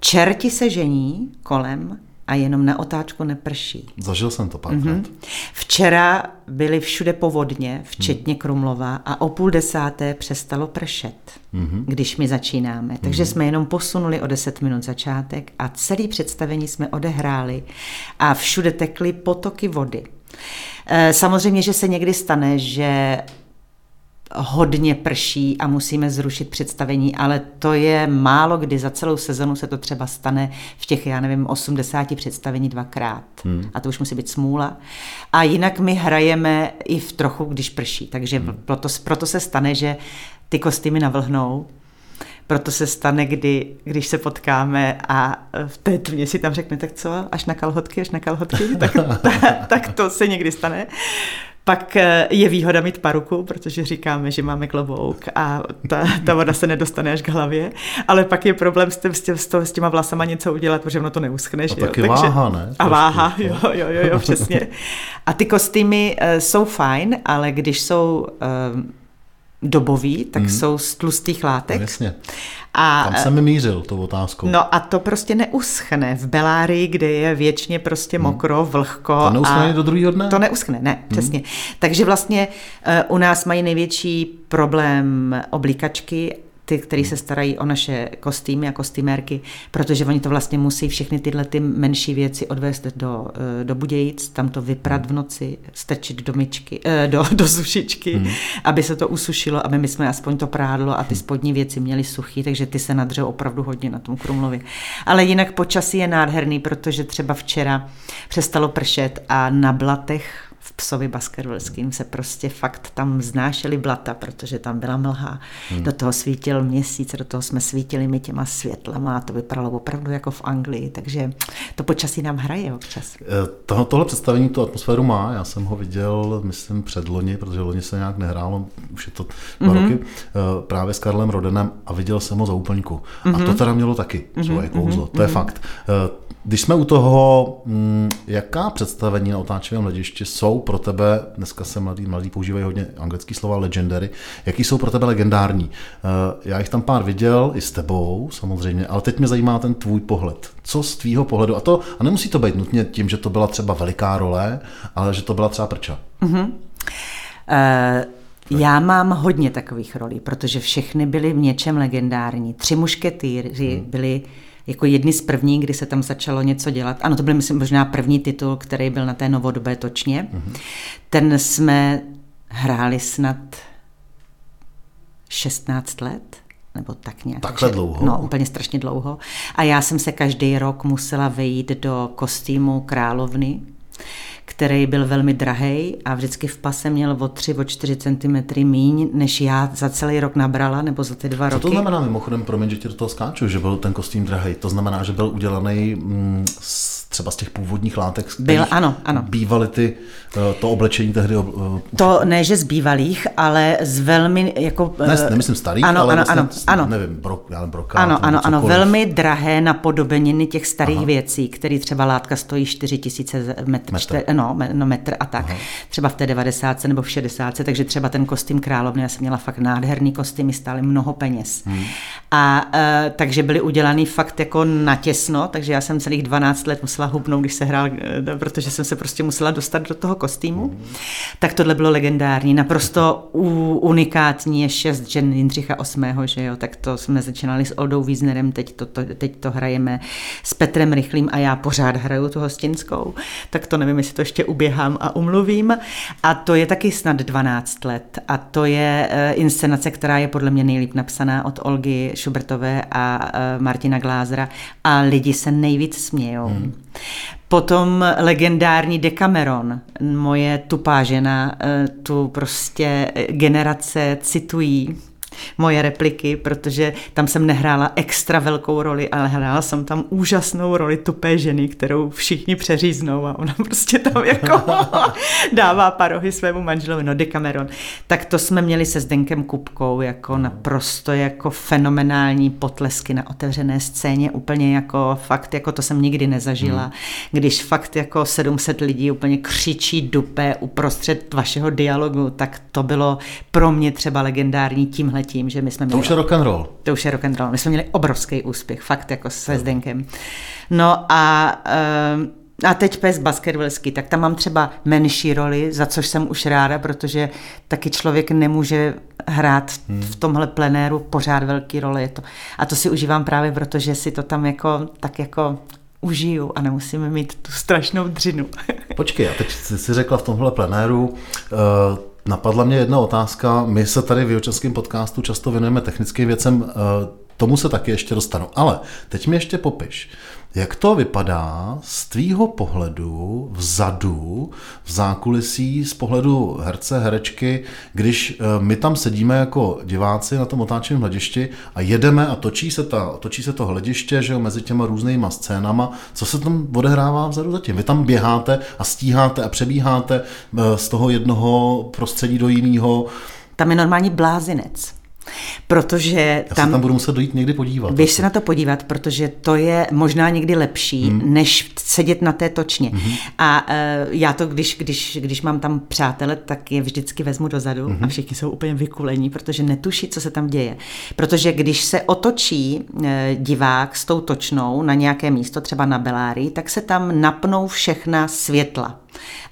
Čerti se žení kolem a jenom na otáčku neprší. Zažil jsem to párkrát. Mm-hmm. Včera byly všude povodně, včetně mm. Krumlova a o půl desáté přestalo pršet, mm-hmm. když my začínáme. Takže mm-hmm. jsme jenom posunuli o deset minut začátek a celý představení jsme odehráli a všude tekly potoky vody. Eh, samozřejmě, že se někdy stane, že hodně prší a musíme zrušit představení, ale to je málo kdy za celou sezonu se to třeba stane v těch, já nevím, 80 představení dvakrát. Hmm. A to už musí být smůla. A jinak my hrajeme i v trochu, když prší. Takže hmm. proto, proto se stane, že ty kostýmy navlhnou, proto se stane, kdy, když se potkáme a v té tmě si tam řekne, tak co, až na kalhotky, až na kalhotky, <laughs> tak, tak, tak to se někdy stane. Pak eh, je výhoda mít paruku, protože říkáme, že máme klobouk a ta, ta voda se nedostane až k hlavě, ale pak je problém s, tím, s, tím, s těma vlasama něco udělat, protože ono to neuschne. A taky jo? Takže, váha, ne? A váha, jo, jo, jo, jo, přesně. A ty kostýmy uh, jsou fajn, ale když jsou uh, dobový, tak mm. jsou z tlustých látek. No, jasně. A, Tam jsem mířil tou otázkou. No a to prostě neuschne v Belárii, kde je věčně prostě hmm. mokro, hmm. vlhko. To neuschne do druhého dne? To neuschne, ne, hmm. přesně. Takže vlastně uh, u nás mají největší problém oblíkačky ty, kteří se starají o naše kostýmy a kostýmérky, protože oni to vlastně musí všechny tyhle ty menší věci odvést do, eh, do Budějic, tam to vyprat v noci, strčit do myčky, eh, do, <laughs> do sušičky, hmm. aby se to usušilo, aby my jsme aspoň to prádlo a ty spodní věci měli suchý, takže ty se nadřou opravdu hodně na tom Krumlově. Ale jinak počasí je nádherný, protože třeba včera přestalo pršet a na blatech v psovi baskervilským se prostě fakt tam znášely blata, protože tam byla mlha. Hmm. Do toho svítil měsíc, do toho jsme svítili my těma světlama a to vypadalo opravdu jako v Anglii, takže to počasí nám hraje občas. Eh, toho, tohle představení tu atmosféru má, já jsem ho viděl, myslím, před loni, protože loni se nějak nehrálo, už je to dva mm-hmm. roky, eh, právě s Karlem Rodenem a viděl jsem ho za úplňku. Mm-hmm. A to mhm. teda mělo taky mm-hmm. svoje kouzlo, mm-hmm. to je mhm. fakt. Když jsme u toho, mm, jaká představení na otáčivém hledišti jsou pro tebe, dneska se mladí, mladí používají hodně anglický slova legendary, jaký jsou pro tebe legendární? Eh, já jich tam pár viděl, i s tebou samozřejmě, ale teď mě zajímá ten tvůj pohled. Co z tvýho pohledu? A to, a nemusí to být nutně tím, že to byla třeba veliká role, ale že to byla třeba prča. Mm-hmm. Uh... Já mám hodně takových rolí, protože všechny byly v něčem legendární. Tři mušketýři hmm. byli jako jedny z prvních, kdy se tam začalo něco dělat. Ano, to byl, myslím, možná první titul, který byl na té novodobé točně. Mm-hmm. Ten jsme hráli snad 16 let nebo tak nějak. Takhle dlouho? No, úplně strašně dlouho. A já jsem se každý rok musela vejít do kostýmu královny, který byl velmi drahý a vždycky v pase měl o 3, o 4 cm míň, než já za celý rok nabrala, nebo za ty dva Co roky. to znamená mimochodem, promiň, že ti do toho skáču, že byl ten kostým drahý? To znamená, že byl udělaný mm, z, třeba z těch původních látek, Byl, ano, ano. bývaly ty, eh, to oblečení tehdy eh, To ne, že z bývalých, ale z velmi jako... Ne, eh, nemyslím starých, ano, ale ano, vlastně, ano, ano. nevím, brok, já brokát, Ano, ano, ano, velmi drahé napodobeniny těch starých Aha. věcí, které třeba látka stojí 4 tisíce metr, Metr. metr. no, no, metr a tak. Aha. Třeba v té 90 nebo v 60, takže třeba ten kostým královny, já jsem měla fakt nádherný kostýmy, stály mnoho peněz. Hmm. A takže byly udělaný fakt jako natěsno, takže já jsem celých 12 let musela hubnout, když se hrál, e, protože jsem se prostě musela dostat do toho kostýmu. Hmm. Tak tohle bylo legendární, naprosto unikátní je šest žen Jindřicha VIII, že jo, tak to jsme začínali s Oldou Wiesnerem, teď to, to, teď to hrajeme s Petrem Rychlým a já pořád hraju tu hostinskou, tak to nevím, jestli to ještě uběhám a umluvím. A to je taky snad 12 let a to je eh, inscenace, která je podle mě nejlíp napsaná od Olgy Šubertové a eh, Martina Glázera a lidi se nejvíc smějou. Hmm. Potom legendární Decameron, moje tupá žena, eh, tu prostě generace citují moje repliky, protože tam jsem nehrála extra velkou roli, ale hrála jsem tam úžasnou roli tupé ženy, kterou všichni přeříznou a ona prostě tam jako <laughs> dává parohy svému manželovi, no Decameron. Tak to jsme měli se Zdenkem Kupkou jako naprosto jako fenomenální potlesky na otevřené scéně, úplně jako fakt, jako to jsem nikdy nezažila, hmm. když fakt jako 700 lidí úplně křičí dupé uprostřed vašeho dialogu, tak to bylo pro mě třeba legendární tímhle tím, že my jsme To měli... už je rock and roll. To už je rock and roll. My jsme měli obrovský úspěch, fakt jako se Zdenkem. No a, ehm, a teď pes basketbalský, tak tam mám třeba menší roli, za což jsem už ráda, protože taky člověk nemůže hrát hmm. v tomhle plenéru pořád velký roli. Je to. A to si užívám právě proto, že si to tam jako tak jako užiju a nemusíme mít tu strašnou dřinu. <laughs> Počkej, a teď jsi si řekla v tomhle plenéru, uh, napadla mě jedna otázka. My se tady v Jihočeském podcastu často věnujeme technickým věcem, uh, tomu se taky ještě dostanu. Ale teď mi ještě popiš, jak to vypadá z tvýho pohledu vzadu, v zákulisí, z pohledu herce, herečky, když uh, my tam sedíme jako diváci na tom otáčivém hledišti a jedeme a točí se, ta, točí se to hlediště, že jo, mezi těma různýma scénama, co se tam odehrává vzadu zatím? Vy tam běháte a stíháte a přebíháte uh, z toho jednoho prostředí do jiného. Tam je normální blázinec. Protože Já tam... se tam budu muset dojít někdy podívat. Běž se na to podívat, protože to je možná někdy lepší, hmm. než sedět na té točně. Hmm. A uh, já to, když, když, když mám tam přátele, tak je vždycky vezmu dozadu hmm. a všichni jsou úplně vykulení, protože netuší, co se tam děje. Protože když se otočí uh, divák s tou točnou na nějaké místo, třeba na Belárii, tak se tam napnou všechna světla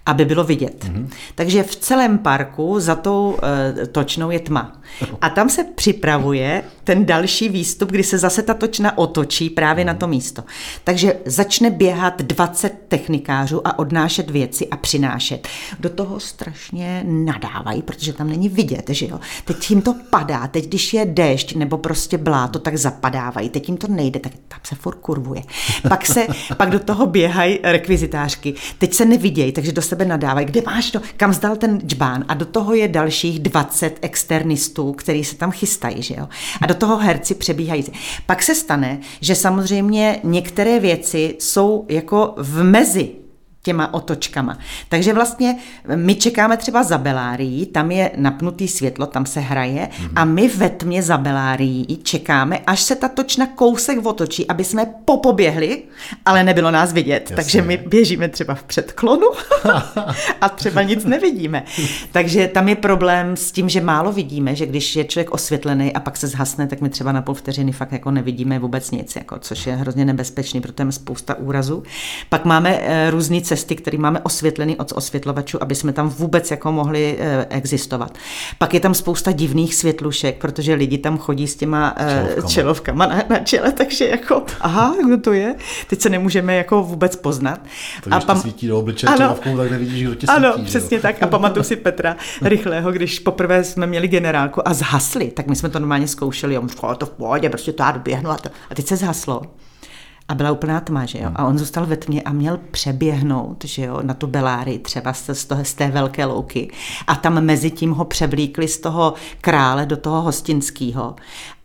aby bylo vidět. Mm-hmm. Takže v celém parku za tou e, točnou je tma. A tam se připravuje ten další výstup, kdy se zase ta točna otočí právě na to místo. Takže začne běhat 20 technikářů a odnášet věci a přinášet. Do toho strašně nadávají, protože tam není vidět, že jo. Teď jim to padá, teď když je déšť nebo prostě bláto, tak zapadávají, teď jim to nejde, tak tam se furt kurvuje. Pak se, pak do toho běhají rekvizitářky. Teď se nevidějí, takže do sebe nadávají, kde máš to, kam zdal ten džbán a do toho je dalších 20 externistů, který se tam chystají, že jo. A do toho herci přebíhají. Pak se stane, že samozřejmě některé věci jsou jako v mezi těma otočkama. Takže vlastně my čekáme třeba za Belárií, tam je napnutý světlo, tam se hraje mm-hmm. a my ve tmě za Belárií čekáme, až se ta točna kousek otočí, aby jsme popoběhli, ale nebylo nás vidět. Jasně. Takže my běžíme třeba v předklonu <laughs> a třeba nic nevidíme. Takže tam je problém s tím, že málo vidíme, že když je člověk osvětlený a pak se zhasne, tak my třeba na půl vteřiny fakt jako nevidíme vůbec nic, jako, což je hrozně nebezpečný, protože máme spousta úrazů. Pak máme e, různý cesty, které máme osvětlený od osvětlovačů, aby jsme tam vůbec jako mohli e, existovat. Pak je tam spousta divných světlušek, protože lidi tam chodí s těma e, čelovkama, čelovkama na, na čele, takže jako, aha, kdo to je? Teď se nemůžeme jako vůbec poznat. To, a pam... svítí do obličeje ano, čelovkou, tak nevidíš, kdo tě Ano, svítí, přesně tak. A pamatuju si Petra Rychlého, když poprvé jsme měli generálku a zhasli, tak my jsme to normálně zkoušeli. On říkal, to v pohodě, prostě to já doběhnu. A, to. a teď se zhaslo. A byla úplná tma, že jo? A on zůstal ve tmě a měl přeběhnout, že jo, na tu Beláry, třeba z, toho, z té velké louky. A tam mezi tím ho převlíkli z toho krále do toho hostinského.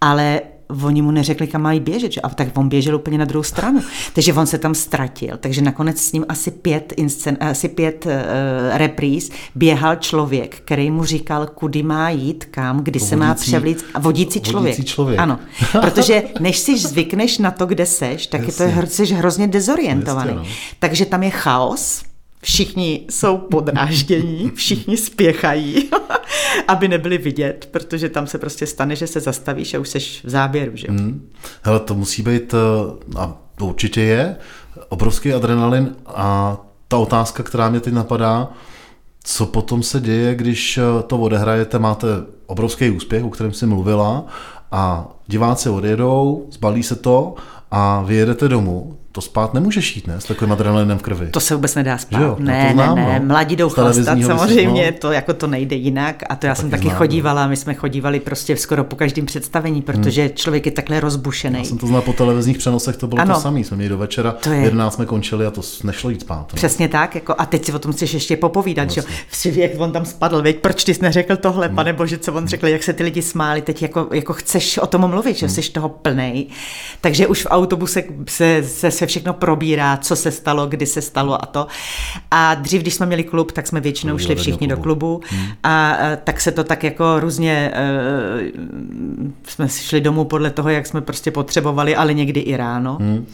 Ale oni mu neřekli, kam mají běžet, že? a tak on běžel úplně na druhou stranu. Takže on se tam ztratil. Takže nakonec s ním asi pět, inscen, asi pět uh, repríz běhal člověk, který mu říkal, kudy má jít, kam, kdy vodící, se má převlít. A vodící člověk. Vodící člověk. Ano. <laughs> Protože než si zvykneš na to, kde seš, tak Jasně. je to jsi hrozně dezorientovaný. Jasně, no. Takže tam je chaos, všichni jsou podráždění, <laughs> všichni spěchají, <laughs> aby nebyli vidět, protože tam se prostě stane, že se zastavíš a už seš v záběru. Že? Hmm. Hele, to musí být, eh, a to určitě je, obrovský adrenalin a ta otázka, která mě teď napadá, co potom se děje, když eh, to odehrajete, máte obrovský úspěch, o kterém jsi mluvila, a diváci odjedou, zbalí se to a vyjedete domů, to spát nemůžeš jít, ne? S takovým adrenalinem v krvi. To se vůbec nedá spát. Jo? Ne, to znám, ne, ne. No. Mladí jdou chlastat, samozřejmě, to jako to nejde jinak. A to já to jsem taky znám, chodívala, my jsme chodívali prostě skoro po každém představení, protože hmm. člověk je takhle rozbušený. Já jsem to znal po televizních přenosech, to bylo ano, to samé. Jsme měli do večera, to je... 11 jsme končili a to nešlo jít spát. Ne? Přesně tak, jako, a teď si o tom chceš ještě popovídat, že vlastně. jak on tam spadl, veď, proč ty jsi neřekl tohle, hmm. pane bože, co on řekl, jak se ty lidi smáli, teď jako, jako chceš o tom mluvit, že hmm. jsi toho plnej. Takže už v autobuse se, se, se všechno probírá, co se stalo, kdy se stalo a to. A dřív, když jsme měli klub, tak jsme většinou šli všichni do klubu hmm. a, a tak se to tak jako různě uh, jsme šli domů podle toho, jak jsme prostě potřebovali, ale někdy i ráno. Hmm.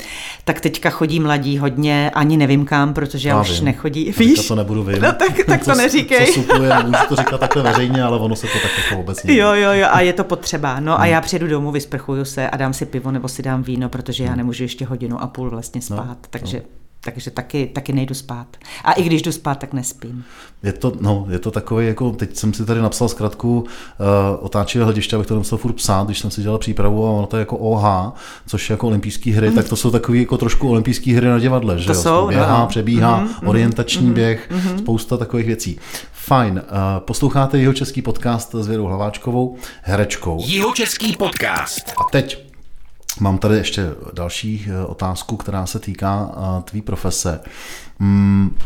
Tak teďka chodí mladí hodně, ani nevím kam, protože já, já už vím. nechodí. Víš? to nebudu vím. No tak, tak to, to neříkej. Co supluje, nemůžu to říkat takhle veřejně, ale ono se to tak jako obecně. Jo, jo, jo, a je to potřeba. No hmm. a já přijedu domů, vysprchuju se a dám si pivo nebo si dám víno, protože já hmm. nemůžu ještě hodinu a půl vlastně spát. No spát, no, takže, no. takže taky, taky nejdu spát. A i když jdu spát, tak nespím. Je to, no, je to takový, jako teď jsem si tady napsal zkratku uh, otáčivé hlediště, abych to musel furt psát, když jsem si dělal přípravu a ono to je jako OH, což je jako olympijské hry, mm. tak to jsou takové jako trošku olympijské hry na divadle, že to jo? Jsou, Běhá, no. přebíhá, mm, orientační mm, běh, mm, spousta takových věcí. Fajn. Uh, posloucháte jeho český podcast s Věrou Hlaváčkovou, herečkou. Jeho český podcast. A teď Mám tady ještě další eh, otázku, která se týká eh, tvý profese. Mm,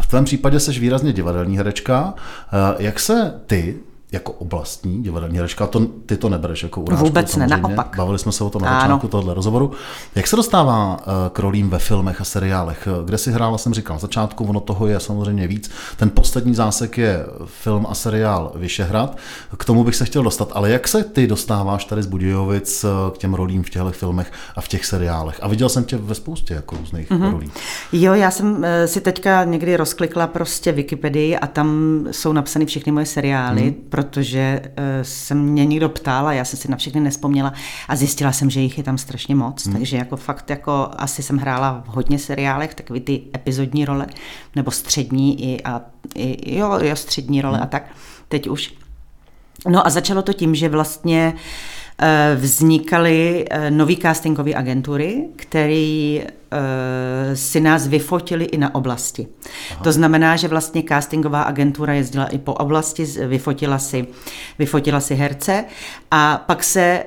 v tvém případě jsi výrazně divadelní herečka. Eh, jak se ty jako oblastní divadelní herečka, to, ty to nebereš jako urážku. Vůbec ne, naopak. Bavili jsme se o tom na začátku tohoto rozhovoru. Jak se dostává uh, k rolím ve filmech a seriálech? Kde si hrála, jsem říkal, na začátku, ono toho je samozřejmě víc. Ten poslední zásek je film a seriál Vyšehrad. K tomu bych se chtěl dostat, ale jak se ty dostáváš tady z Budějovic eh, k těm rolím v těchto filmech a v těch seriálech? A viděl jsem tě ve spoustě jako různých mm-hmm. rolí. Jo, já jsem eh, si teďka někdy rozklikla prostě Wikipedii a tam jsou napsány všechny moje seriály, mm protože uh, se mě někdo ptal a já jsem si na všechny nespomněla a zjistila jsem, že jich je tam strašně moc, hmm. takže jako fakt jako asi jsem hrála v hodně seriálech, takový ty epizodní role, nebo střední i, a, i jo, jo, střední role hmm. a tak, teď už. No a začalo to tím, že vlastně uh, Eh, vznikaly eh, nové castingové agentury, které eh, si nás vyfotili i na oblasti. Aha. To znamená, že vlastně castingová agentura jezdila i po oblasti, vyfotila si, vyfotila si herce a pak se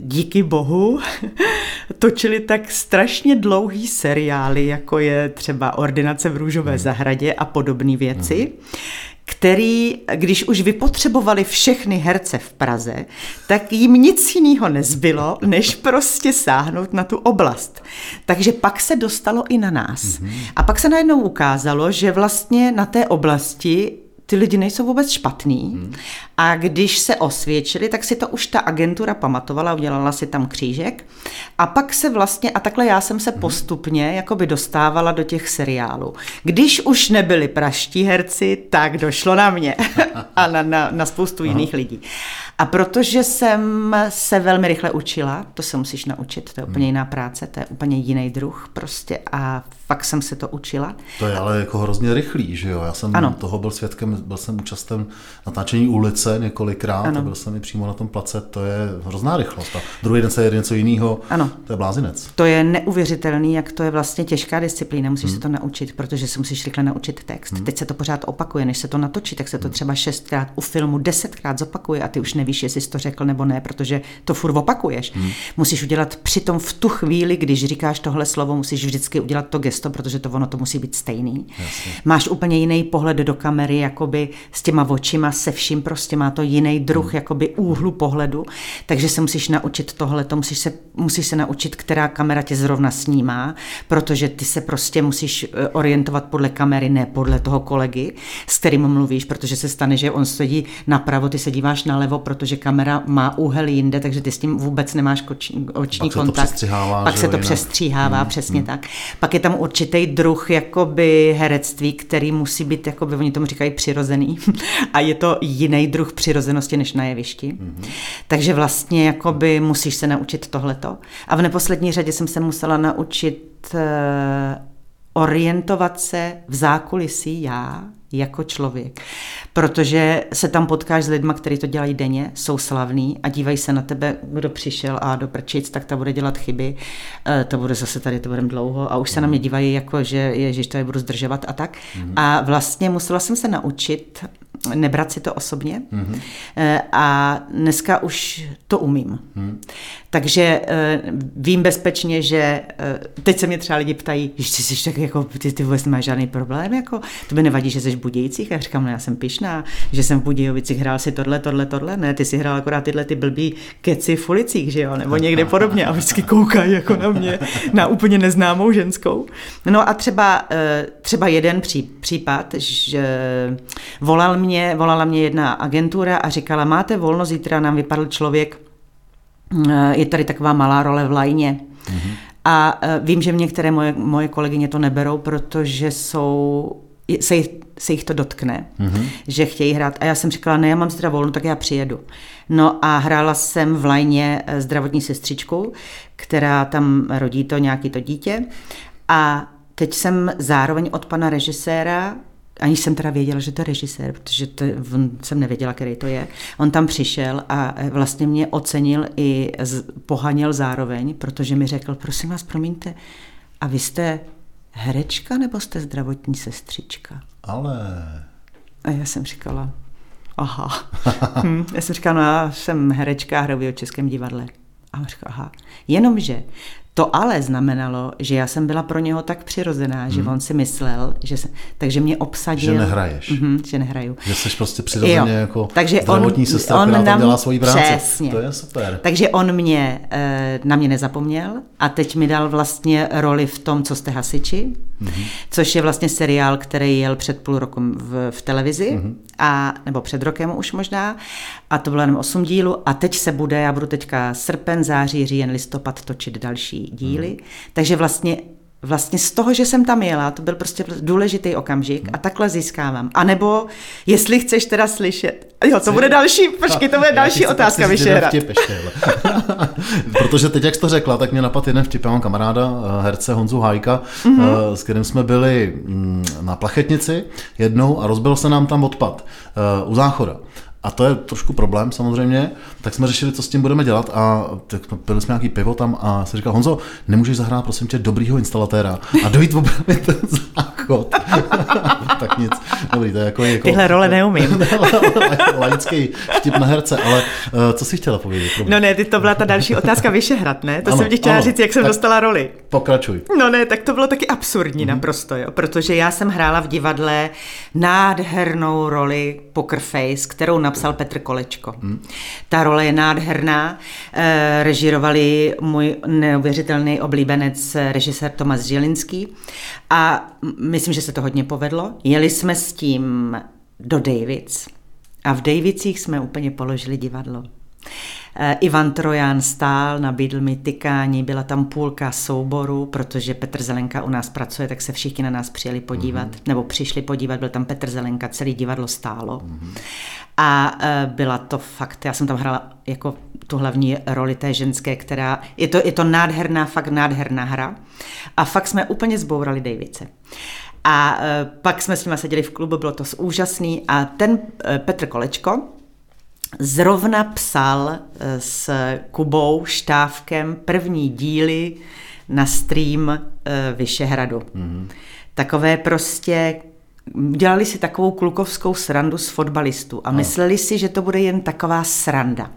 díky bohu <laughs> točili tak strašně dlouhý seriály, jako je třeba Ordinace v růžové hmm. zahradě a podobné věci. Hmm který, když už vypotřebovali všechny herce v Praze, tak jim nic jiného nezbylo, než prostě sáhnout na tu oblast. Takže pak se dostalo i na nás. Mm-hmm. A pak se najednou ukázalo, že vlastně na té oblasti ty lidi nejsou vůbec špatný. Hmm. A když se osvědčili, tak si to už ta agentura pamatovala, udělala si tam křížek. A pak se vlastně, a takhle já jsem se hmm. postupně jakoby dostávala do těch seriálů. Když už nebyli praští herci, tak došlo na mě <laughs> a na, na, na spoustu Aha. jiných lidí. A protože jsem se velmi rychle učila, to se musíš naučit, to je úplně hmm. jiná práce, to je úplně jiný druh prostě a pak jsem se to učila. To je ale jako hrozně rychlý, že jo? Já jsem ano. toho byl svědkem, byl jsem účastem natáčení ulice několikrát, ano. byl jsem i přímo na tom place, to je hrozná rychlost. A druhý den se jede něco jiného, ano. to je blázinec. To je neuvěřitelný, jak to je vlastně těžká disciplína, musíš hmm. se to naučit, protože se musíš rychle naučit text. Hmm. Teď se to pořád opakuje, než se to natočí, tak se to hmm. třeba šestkrát, u filmu desetkrát zopakuje a ty už nevíš, jestli jsi to řekl nebo ne, protože to furt opakuješ. Hmm. Musíš udělat přitom v tu chvíli, když říkáš tohle slovo, musíš vždycky udělat to gesto, protože to ono to musí být stejný. Jasně. Máš úplně jiný pohled do kamery, jakoby s těma očima, se vším prostě má to jiný druh hmm. jakoby úhlu pohledu, takže se musíš naučit tohle, to musíš se, musíš se naučit, která kamera tě zrovna snímá, protože ty se prostě musíš eh, orientovat podle kamery, ne podle toho kolegy, s kterým mluvíš, protože se stane, že on sedí napravo, ty se díváš nalevo, protože kamera má úhel jinde, takže ty s tím vůbec nemáš koční, oční pak kontakt. Se to pak se to jinak. přestříhává, hmm, přesně hmm. tak. Pak je tam určitý druh jakoby herectví, který musí být, jakoby, oni tomu říkají přirozený. <laughs> a je to jiný druh přirozenosti než na jevišti. Hmm. Takže vlastně jakoby musíš se naučit tohleto. A v neposlední řadě jsem se musela naučit uh, orientovat se v zákulisí já, jako člověk. Protože se tam potkáš s lidmi, kteří to dělají denně, jsou slavní a dívají se na tebe, kdo přišel a do prčic, tak ta bude dělat chyby, eh, to bude zase tady, to budeme dlouho a už se na mě dívají jako, že ježiš, to je budu zdržovat a tak. Mm-hmm. A vlastně musela jsem se naučit nebrat si to osobně mm-hmm. a dneska už to umím. Mm. Takže eh, vím bezpečně, že eh, teď se mě třeba lidi ptají, že ty jsi tak jako, ty, ty vůbec nemáš žádný problém, jako, to by nevadí, že jsi v Budějcích? A já říkám, no já jsem pišná, že jsem v Budějovicích hrál si tohle, tohle, tohle, ne, ty si hrál akorát tyhle ty blbý keci v ulicích, že jo, nebo někde podobně a vždycky koukají jako na mě, na úplně neznámou ženskou. No a třeba, třeba jeden pří, případ, že volal mě, volala mě jedna agentura a říkala, máte volno, zítra nám vypadl člověk, Eh, je tady taková malá role v lajně. Mm-hmm. A eh, vím, že některé moje, moje kolegyně to neberou, protože jsou, se, jich, se jich to dotkne, mm-hmm. že chtějí hrát. A já jsem říkala, ne, já mám zítra volno, tak já přijedu. No a hrála jsem v lajně eh, zdravotní sestřičku, která tam rodí to nějaký to dítě. A teď jsem zároveň od pana režiséra Aniž jsem teda věděla, že to je režisér, protože to, jsem nevěděla, který to je. On tam přišel a e, vlastně mě ocenil i pohanil zároveň, protože mi řekl, prosím vás, promiňte, a vy jste herečka nebo jste zdravotní sestřička? Ale... A já jsem říkala, aha. <laughs> hm. Já jsem říkala, no já jsem herečka a hraju v Českém divadle. A on říkal, aha. Jenomže to ale znamenalo, že já jsem byla pro něho tak přirozená, že hmm. on si myslel, že se, takže mě obsadil. Že nehraješ. Mm, že nehraju. Že jsi prostě přirozeně jo. jako takže zdravotní on, sestra, on která nám, dělá svoji práci. Přesně. To je super. Takže on mě, eh, na mě nezapomněl a teď mi dal vlastně roli v tom, co jste hasiči, mm-hmm. což je vlastně seriál, který jel před půl rokem v, v televizi, mm-hmm. a, nebo před rokem už možná, a to bylo jenom 8 dílů a teď se bude, já budu teďka srpen, září, říjen, listopad točit další díly. Hmm. Takže vlastně vlastně z toho, že jsem tam jela, to byl prostě důležitý okamžik a takhle získávám. A nebo, jestli chceš teda slyšet, jo, to bude další, <laughs> počkej, to bude další otázka, Vyšehra. <laughs> Protože teď, jak jsi to řekla, tak mě napadl jeden vtip, já mám kamaráda, eh, herce Honzu Hajka, mm-hmm. s kterým jsme byli mm, na plachetnici jednou a rozbil se nám tam odpad eh, u záchoda. A to je trošku problém samozřejmě, tak jsme řešili, co s tím budeme dělat a tak pili jsme nějaký pivo tam a se říkal, Honzo, nemůžeš zahrát prosím tě dobrýho instalatéra a dojít opravit ten záchod. <laughs> tak nic, dobrý, to je jako... jako Tyhle role neumím. <laughs> laický vtip na herce, ale uh, co jsi chtěla povědět? No ne, ty to byla ta další otázka Vyšehrad, ne? To ano, jsem ti chtěla ano, říct, jak jsem dostala roli. Pokračuj. No ne, tak to bylo taky absurdní mm-hmm. naprosto, jo, protože já jsem hrála v divadle nádhernou roli Poker Face, kterou napsal Petr Kolečko. Hmm. Ta role je nádherná. E, režírovali můj neuvěřitelný oblíbenec režisér Tomas Žilinský a myslím, že se to hodně povedlo. Jeli jsme s tím do Davids a v Davicích jsme úplně položili divadlo. Eh, Ivan Trojan stál, nabídl mi tykání, byla tam půlka souboru, protože Petr Zelenka u nás pracuje, tak se všichni na nás přijeli podívat, mm-hmm. nebo přišli podívat, byl tam Petr Zelenka, celý divadlo stálo. Mm-hmm. A eh, byla to fakt, já jsem tam hrála jako tu hlavní roli té ženské, která, je to, je to nádherná, fakt nádherná hra. A fakt jsme úplně zbourali Davice. A e, pak jsme s nimi seděli v klubu, bylo to úžasný a ten Petr Kolečko zrovna psal e, s Kubou Štávkem první díly na stream Vyšehradu. Mm-hmm. Takové prostě dělali si takovou klukovskou srandu z fotbalistů a mysleli si, že to bude jen taková sranda.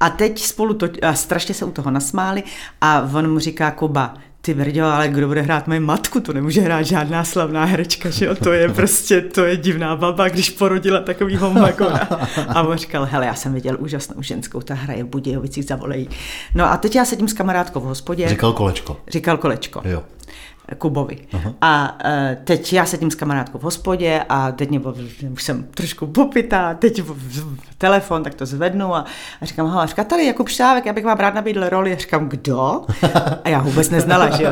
A teď spolu to, a strašně se u toho nasmáli a on mu říká Kuba, ty brďo, ale kdo bude hrát moji matku, to nemůže hrát žádná slavná herečka, že jo, to je prostě, to je divná baba, když porodila takovýho magora. A on říkal, hele, já jsem viděl úžasnou ženskou, ta hraje v Budějovicích, zavolejí. No a teď já sedím s kamarádkou v hospodě. Říkal kolečko. Říkal kolečko. Jo. Kubovi. Aha. A uh, teď já sedím s kamarádkou v hospodě a teď mě, už jsem trošku popitá, teď telefon, tak to zvednu a, a říkám, hele, říká tady Jakub Štávek, já bych vám rád nabídl roli. A říkám, kdo? <laughs> A já vůbec neznala, že jo.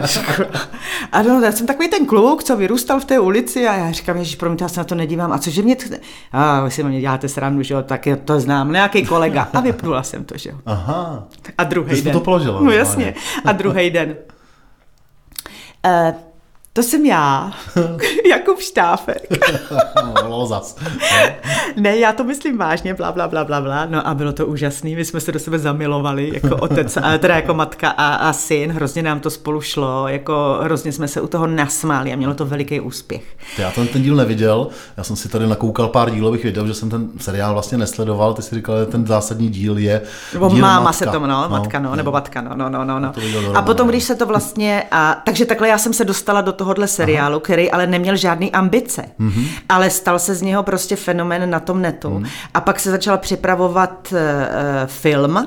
A no, já jsem takový ten kluk, co vyrůstal v té ulici a já říkám, ježiš, promiňte, já se na to nedívám. A cože mě... A vy si mě děláte srandu, že jo, tak to znám, nějaký kolega. A vypnula jsem to, že jo. Aha. A druhý den. to položila. No jasně. A druhý den. Uh, to jsem já, <laughs> Jakub Štáfek. <laughs> no, zas. <laughs> ne, já to myslím vážně, bla, bla, bla, bla, bla. No a bylo to úžasný, my jsme se do sebe zamilovali, jako otec, a teda jako matka a, a syn, hrozně nám to spolu šlo, jako hrozně jsme se u toho nasmáli a mělo to veliký úspěch. Já ten, ten díl neviděl, já jsem si tady nakoukal pár dílových videí, že jsem ten seriál vlastně nesledoval, ty si říkal, že ten zásadní díl je Nebo díl máma matka. se tomu, no, no, matka, no, nebo matka, no, no, no, no. no. A potom, když se to vlastně, a, takže takhle já jsem se dostala do tohohle seriálu, Aha. který ale neměl žádný ambice, mm-hmm. ale stal se z něho prostě fenomén na tom netu. Mm. A pak se začal připravovat uh, film,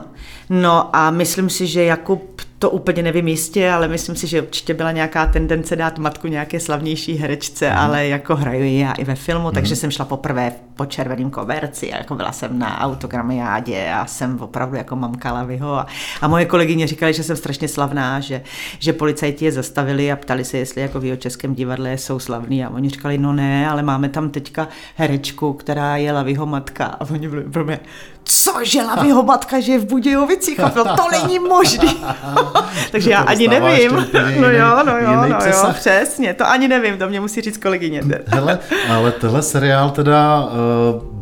no a myslím si, že Jakub to úplně nevím jistě, ale myslím si, že určitě byla nějaká tendence dát matku nějaké slavnější herečce, mm. ale jako hraju já i ve filmu, mm. takže jsem šla poprvé po červeném koverci jako byla jsem na autogramiádě a jsem opravdu jako mamka Lavyho a, a moje kolegyně říkali, že jsem strašně slavná, že, že policajti je zastavili a ptali se, jestli jako v jeho českém divadle jsou slavní a oni říkali, no ne, ale máme tam teďka herečku, která je Lavyho matka a oni byli pro mě, cože Lavyho matka, že je v Budějovicích a to, to není možný. <laughs> Takže já To ani nevím. No jiný- jo, no jo, no jo, přesah. přesně, to ani nevím, to mě musí říct kolegyně. Hele, ale tenhle seriál teda,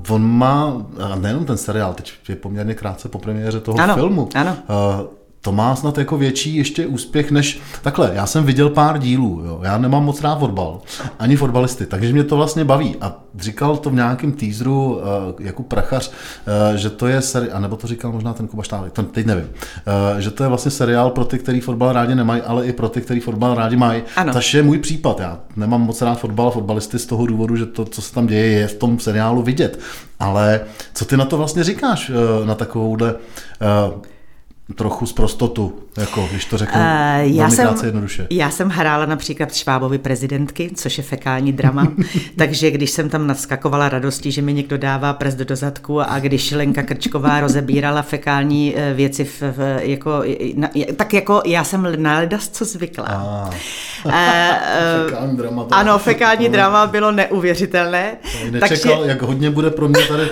uh, on má, a nejenom ten seriál, teď je poměrně krátce po premiéře toho Ano, filmu. ano. Uh, to má snad jako větší ještě úspěch než... Takhle, já jsem viděl pár dílů, jo. já nemám moc rád fotbal, ani fotbalisty, takže mě to vlastně baví. A říkal to v nějakém teaseru uh, jako prachař, uh, že to je seriál, nebo to říkal možná ten Kuba Štávek, to teď nevím, uh, že to je vlastně seriál pro ty, který fotbal rádi nemají, ale i pro ty, který fotbal rádi mají. Ano. Taž je můj případ, já nemám moc rád fotbal a fotbalisty z toho důvodu, že to, co se tam děje, je v tom seriálu vidět. Ale co ty na to vlastně říkáš, uh, na takovouhle uh, trochu z prostotu, jako když to řeknu Uh, já, jsem, jednoduše. já jsem hrála například Švábovi prezidentky, což je fekální drama, <laughs> takže když jsem tam naskakovala radostí, že mi někdo dává prst do zadku a když Lenka Krčková <laughs> rozebírala fekální eh, věci, v, v, jako, na, tak jako já jsem na ledas co zvykla. A, Uh, <laughs> fekální drama. to- ano, fekální drama bylo neuvěřitelné. Nečekal, jak hodně bude pro mě tady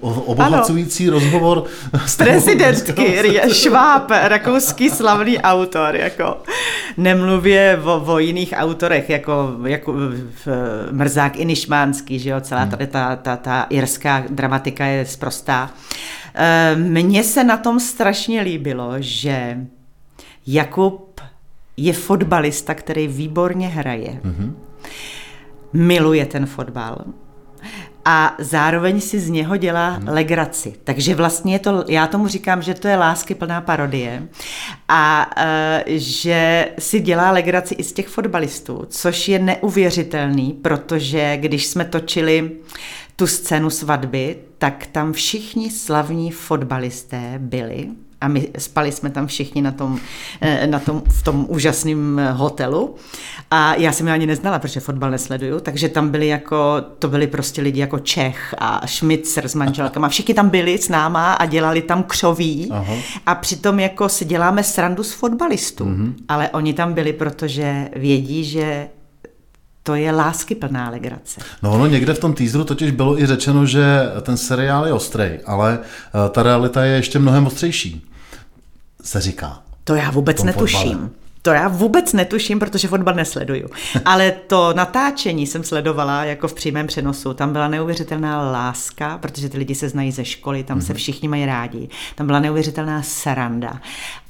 uh, obohacující rozhovor s prezidentky. Šváb, rakouský slavný autor, jako nemluvě o, o jiných autorech, jako, jako v, Mrzák Inišmánský, že jo, celá tady ta, ta, ta irská dramatika je sprostá. Eh, Mně se na tom strašně líbilo, že Jakub je fotbalista, který výborně hraje. Mm-hmm. Miluje ten fotbal a zároveň si z něho dělá hmm. legraci. Takže vlastně je to, já tomu říkám, že to je lásky plná parodie a uh, že si dělá legraci i z těch fotbalistů, což je neuvěřitelný, protože když jsme točili tu scénu svatby, tak tam všichni slavní fotbalisté byli a my spali jsme tam všichni na tom, eh, na tom, v tom úžasném hotelu a já jsem je ani neznala, protože fotbal nesleduju, takže tam byli jako, to byli prostě lidi jako Čech a Schmitzer s manželkama, všichni tam byli s náma a dělali tam křoví Aha. a přitom jako si děláme srandu z fotbalistů, mm-hmm. ale oni tam byli, protože vědí, že to je láskyplná legrace. No ono někde v tom teaseru totiž bylo i řečeno, že ten seriál je ostrý, ale eh, ta realita je ještě mnohem ostřejší, se říká. To já vůbec netuším. Fotbale. To já vůbec netuším, protože fotbal nesleduju. <laughs> Ale to natáčení jsem sledovala jako v přímém přenosu. Tam byla neuvěřitelná láska, protože ty lidi se znají ze školy, tam mm-hmm. se mhm. všichni mají rádi. Tam byla neuvěřitelná sranda.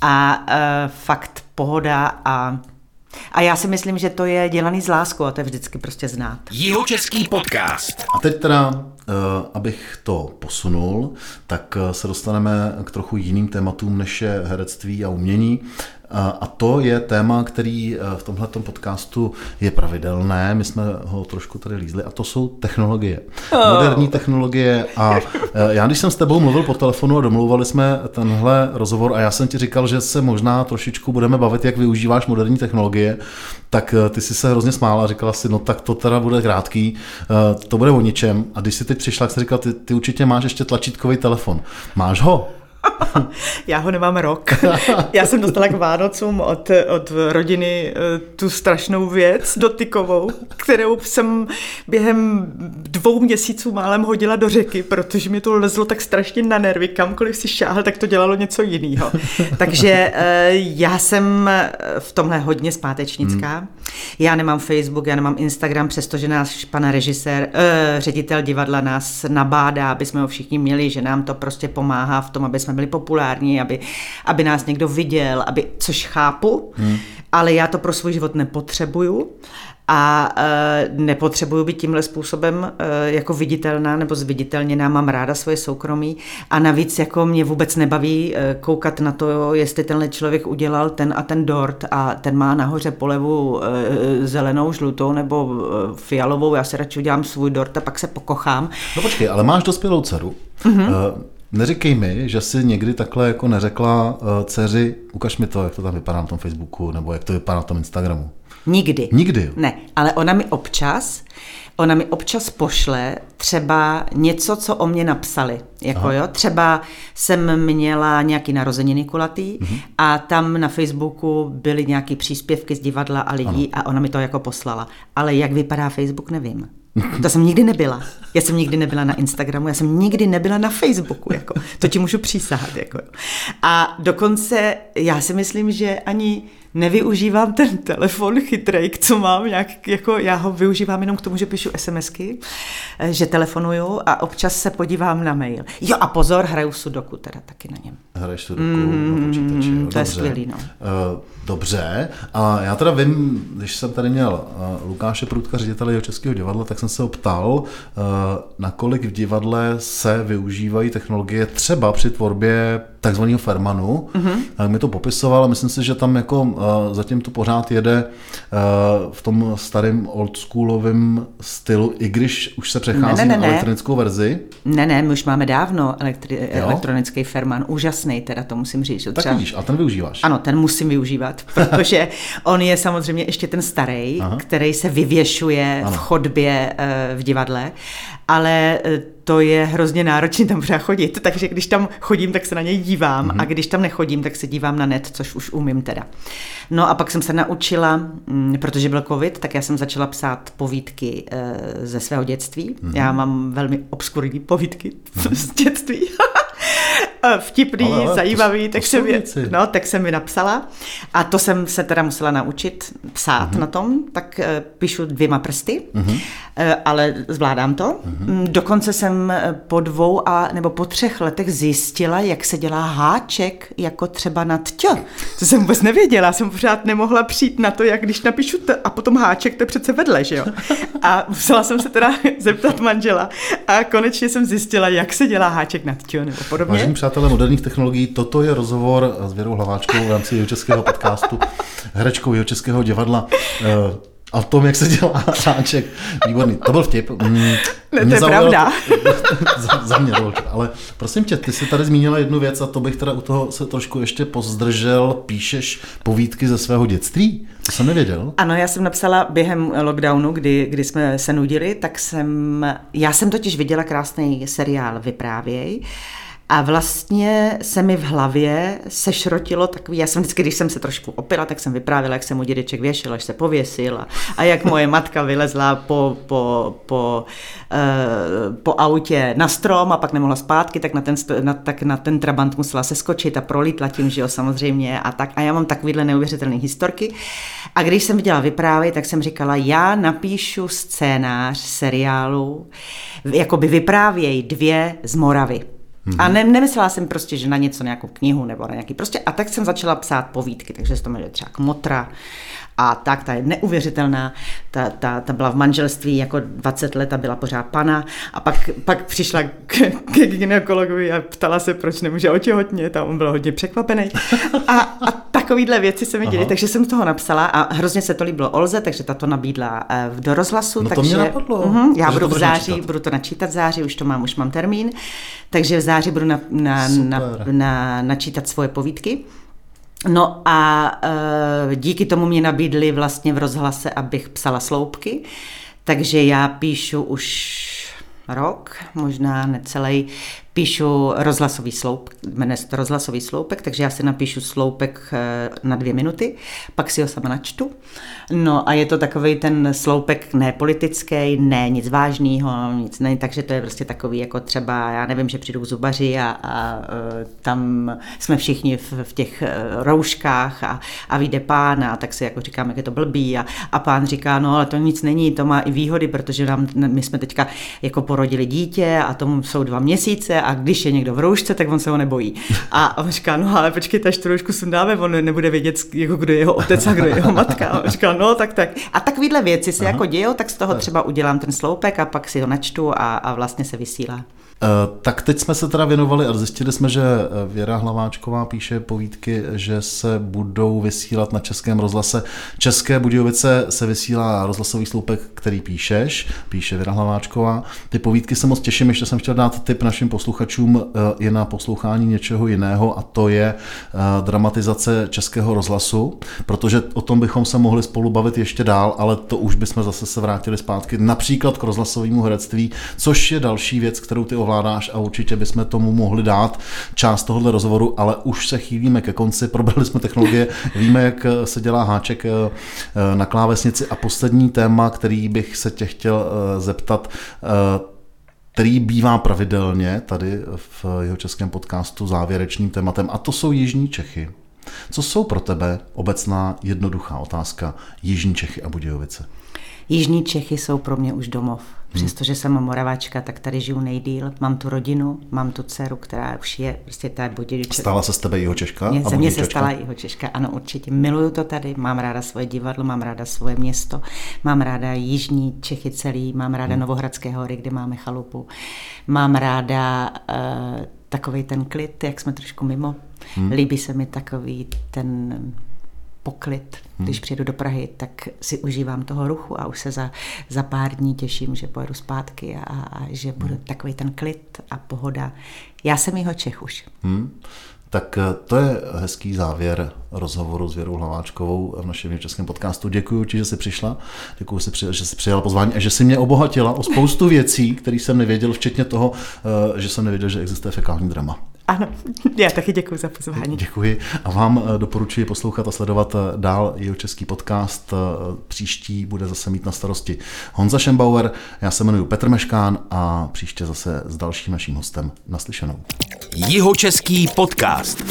A uh, fakt pohoda a a já si myslím, že to je dělaný z láskou a to je vždycky prostě znát. Jihočeský podcast. A teď teda, eh, abych to posunul, tak eh, se dostaneme k trochu jiným tématům, než je herectví a umění. A to je téma, který eh, v tomhle podcastu je pravidelné. My jsme ho trošku tady lízli a to jsou technologie. Oh. Moderní technologie a eh, já když jsem s tebou mluvil po telefonu a domlouvali jsme tenhle rozhovor a já jsem ti říkal, že se možná trošičku budeme bavit, jak využíváš moderní technologie, tak eh, ty si se hrozně smála a říkala si, no tak to teda bude krátký, to bude o ničem. A když si teď přišla, tak si říkal, ty, ty určitě máš ještě tlačítkový telefon. Máš ho? <laughs> Já ho nemám rok. <laughs> Já jsem dostala k Vánocům od, od rodiny eh, tu strašnou věc dotykovou, kterou jsem během dvou měsíců málem hodila do řeky, protože mi to lezlo tak strašně na nervy. Kamkoliv si šáhl, tak to dělalo něco jiného. <laughs> Takže eh, já jsem eh, v tomhle hodně zpátečnická. Hmm. Já nemám Facebook, já nemám Instagram, přestože náš pan režisér, ředitel divadla nás nabádá, aby jsme ho všichni měli, že nám to prostě pomáhá v tom, aby jsme jsme byli populární, aby, aby nás někdo viděl, aby, což chápu, hmm. ale já to pro svůj život nepotřebuju a e, nepotřebuju být tímhle způsobem e, jako viditelná nebo zviditelněná, mám ráda svoje soukromí a navíc jako mě vůbec nebaví e, koukat na to, jestli tenhle člověk udělal ten a ten dort a ten má nahoře polevu e, zelenou, žlutou nebo e, fialovou, já si radši udělám svůj dort a pak se pokochám. No počkej, ale máš dospělou dceru. Mm-hmm. E, Neříkej mi, že jsi někdy takhle jako neřekla uh, dceři, ukaž mi to, jak to tam vypadá na tom Facebooku, nebo jak to vypadá na tom Instagramu. Nikdy. Nikdy? Ne, ale ona mi občas, ona mi občas pošle třeba něco, co o mě napsali. Jako jo, třeba jsem měla nějaký narozeniny kulatý mm-hmm. a tam na Facebooku byly nějaký příspěvky z divadla a lidí ano. a ona mi to jako poslala. Ale jak vypadá Facebook, nevím. To jsem nikdy nebyla. Já jsem nikdy nebyla na Instagramu, já jsem nikdy nebyla na Facebooku. Jako. To ti můžu přísahat. Jako. A dokonce já si myslím, že ani nevyužívám ten telefon chytrý, co mám, nějak, jako já ho využívám jenom k tomu, že píšu SMSky, eh, že telefonuju a občas se podívám na mail. Jo a pozor, hraju sudoku teda taky na něm. Hraješ sudoku mm, na počítači. Jo, to dobře. je skvělý, no. Uh, dobře, a já teda vím, když jsem tady měl uh, Lukáše Prudka, ředitele Českého divadla, tak jsem se ho ptal, uh, nakolik v divadle se využívají technologie třeba při tvorbě takzvaného Fermanu. Mm-hmm. Mi to popisoval a myslím si, že tam jako uh, zatím to pořád jede uh, v tom starém oldschoolovém stylu, i když už se přechází ne, ne, ne, na elektronickou verzi. Ne, ne, my už máme dávno elektri- elektronický Ferman, úžasný teda, to musím říct. Tak třeba... vidíš, a ten využíváš. Ano, ten musím využívat, <laughs> protože on je samozřejmě ještě ten starý, který se vyvěšuje ano. v chodbě uh, v divadle, ale to je hrozně náročné tam pořád chodit, takže když tam chodím, tak se na něj dívám mm-hmm. a když tam nechodím, tak se dívám na net, což už umím teda. No a pak jsem se naučila, mm, protože byl covid, tak já jsem začala psát povídky eh, ze svého dětství. Mm-hmm. Já mám velmi obskurní povídky mm-hmm. z dětství. <laughs> vtipný, ale, ale, zajímavý, to, tak, to jsem je, no, tak jsem mi napsala. A to jsem se teda musela naučit psát uh-huh. na tom, tak uh, píšu dvěma prsty, uh-huh. uh, ale zvládám to. Uh-huh. Dokonce jsem eh, po dvou a nebo po třech letech zjistila, jak se dělá háček, jako třeba nad tě. To jsem vůbec nevěděla, jsem pořád nemohla přijít na to, jak když napíšu t a potom háček, to je přece vedle, že jo. A musela jsem se teda <laughs> zeptat manžela a konečně jsem zjistila, jak se dělá háček nad tě nebo podobně. Vážení přátelé moderních technologií, toto je rozhovor s Věrou Hlaváčkou v rámci jeho českého podcastu, herečkou jeho českého divadla. Eh, A v tom, jak se dělá háček, výborný. To byl vtip. Mm, ne, to mě je zaujalo pravda. <laughs> za, za mě to. Ale prosím tě, ty jsi tady zmínila jednu věc a to bych teda u toho se trošku ještě pozdržel. Píšeš povídky ze svého dětství? To jsem nevěděl. Ano, já jsem napsala během lockdownu, kdy, kdy jsme se nudili, tak jsem, já jsem totiž viděla krásný seriál Vyprávěj a vlastně se mi v hlavě sešrotilo takový, já jsem vždycky, když jsem se trošku opila, tak jsem vyprávěla, jak jsem mu dědeček věšil, až se pověsil a, a jak moje matka vylezla po, po, po, uh, po autě na strom a pak nemohla zpátky, tak na ten, na, tak na ten trabant musela seskočit a prolítla tím, že jo, samozřejmě a tak. A já mám takovýhle neuvěřitelné historky. A když jsem viděla vyprávět, tak jsem říkala, já napíšu scénář seriálu, jakoby vyprávěj dvě z Moravy. Mm-hmm. A ne, nemyslela jsem prostě, že na něco, nějakou knihu nebo na nějaký prostě. A tak jsem začala psát povídky, takže se to jmenuje třeba Kmotra a tak, ta je neuvěřitelná, ta, ta, ta byla v manželství jako 20 let a byla pořád pana a pak, pak přišla k, k gynekologovi a ptala se, proč nemůže otěhotnět a on byl hodně překvapený. A, a takovýhle věci se mi děly, takže jsem toho napsala a hrozně se to líbilo Olze, takže ta to nabídla eh, do rozhlasu. No to takže, mě napadlo. Uh-huh, já budu v září, načítat. budu to načítat v září, už to mám, už mám termín, takže v září budu na, na, na, na, načítat svoje povídky. No a e, díky tomu mě nabídli vlastně v rozhlase, abych psala sloupky, takže já píšu už rok, možná necelý, píšu rozhlasový sloup, jmenuje se to rozhlasový sloupek, takže já si napíšu sloupek na dvě minuty, pak si ho sama načtu. No a je to takový ten sloupek nepolitický, ne nic vážného, nic ne, takže to je prostě takový jako třeba, já nevím, že přijdou zubaři a, a tam jsme všichni v, v těch rouškách a, a vyjde pán a tak si jako říkáme, jak je to blbý a, a pán říká, no ale to nic není, to má i výhody, protože nám, my jsme teďka jako porodili dítě a tomu jsou dva měsíce a když je někdo v roušce, tak on se ho nebojí. A on říká, no ale počkejte, až tu roušku sundáme, on nebude vědět, jako kdo je jeho otec a kdo je jeho matka. A on říká, no tak tak. A takovýhle věci se Aha. jako dějou, tak z toho třeba udělám ten sloupek a pak si ho načtu a, a vlastně se vysílá. Tak teď jsme se teda věnovali a zjistili jsme, že Věra Hlaváčková píše povídky, že se budou vysílat na Českém rozhlase. České Budějovice se vysílá rozhlasový sloupek, který píšeš, píše Věra Hlaváčková. Ty povídky se moc těším, ještě jsem chtěl dát tip našim posluchačům je na poslouchání něčeho jiného a to je dramatizace Českého rozhlasu, protože o tom bychom se mohli spolu bavit ještě dál, ale to už bychom zase se vrátili zpátky například k rozhlasovému herectví, což je další věc, kterou ty ovládáš a určitě bychom tomu mohli dát část tohohle rozhovoru, ale už se chýlíme ke konci, <laughs> probrali jsme technologie, víme, jak se dělá háček na klávesnici a poslední téma, který bych se tě chtěl zeptat, který bývá pravidelně tady v jeho českém podcastu závěrečným tématem, a to jsou Jižní Čechy. Co jsou pro tebe obecná jednoduchá otázka Jižní Čechy a Budějovice? Jižní Čechy jsou pro mě už domov. Přestože jsem Moravačka, tak tady žiju nejdíl. Mám tu rodinu, mám tu dceru, která už je prostě ta Budějovice. Stala se z tebe jeho Češka? Mě, ze mě se stala jeho Češka, ano určitě. Miluju to tady, mám ráda svoje divadlo, mám ráda svoje město, mám ráda Jižní Čechy celý, mám ráda hmm. Novohradské hory, kde máme chalupu. Mám ráda uh, takový ten klid, jak jsme trošku mimo. Hmm. Líbí se mi takový ten poklid. Když hmm. přijedu do Prahy, tak si užívám toho ruchu a už se za, za pár dní těším, že pojedu zpátky a, a že bude hmm. takový ten klid a pohoda. Já jsem jeho Čech už. Hmm. Tak eh, to je hezký závěr rozhovoru s Věrou Hlaváčkovou v našem českém podcastu. Děkuji ti, že jsi přišla, děkuji, že jsi přijala pozvání a že jsi mě obohatila o spoustu věcí, které jsem nevěděl, včetně toho, eh, že jsem nevěděl, že existuje fekální drama. Ano, <laughs> já taky děkuji za pozvání. Děkuji a vám eh, doporučuji poslouchat a sledovat dál jeho český podcast. Příští bude zase mít na starosti Honza Schembauer, já se jmenuji Petr Meškán a příště zase s dalším naším hostem naslyšenou. Jihočeský podcast.